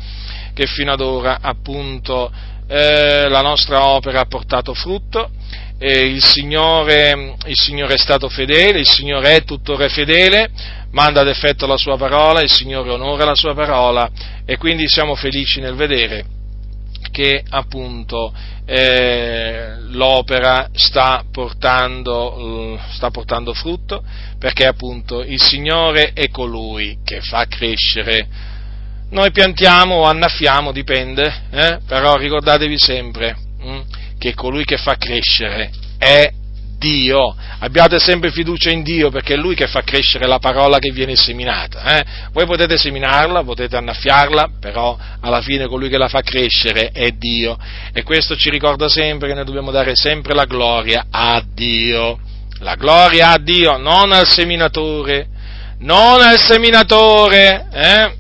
fino ad ora appunto eh, la nostra opera ha portato frutto, eh, il, Signore, il, Signore, è stato fedele, il Signore è tuttora fedele, manda ad effetto la sua parola, il Signore onora la sua parola e quindi siamo felici nel vedere che appunto eh, l'opera sta portando, sta portando frutto perché appunto il Signore è colui che fa crescere noi piantiamo o annaffiamo, dipende, eh? però ricordatevi sempre hm, che colui che fa crescere è Dio. Abbiate sempre fiducia in Dio perché è Lui che fa crescere la parola che viene seminata. Eh? Voi potete seminarla, potete annaffiarla, però alla fine colui che la fa crescere è Dio. E questo ci ricorda sempre che noi dobbiamo dare sempre la gloria a Dio. La gloria a Dio, non al seminatore, non al seminatore, eh?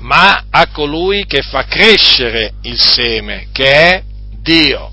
ma a colui che fa crescere il seme, che è Dio.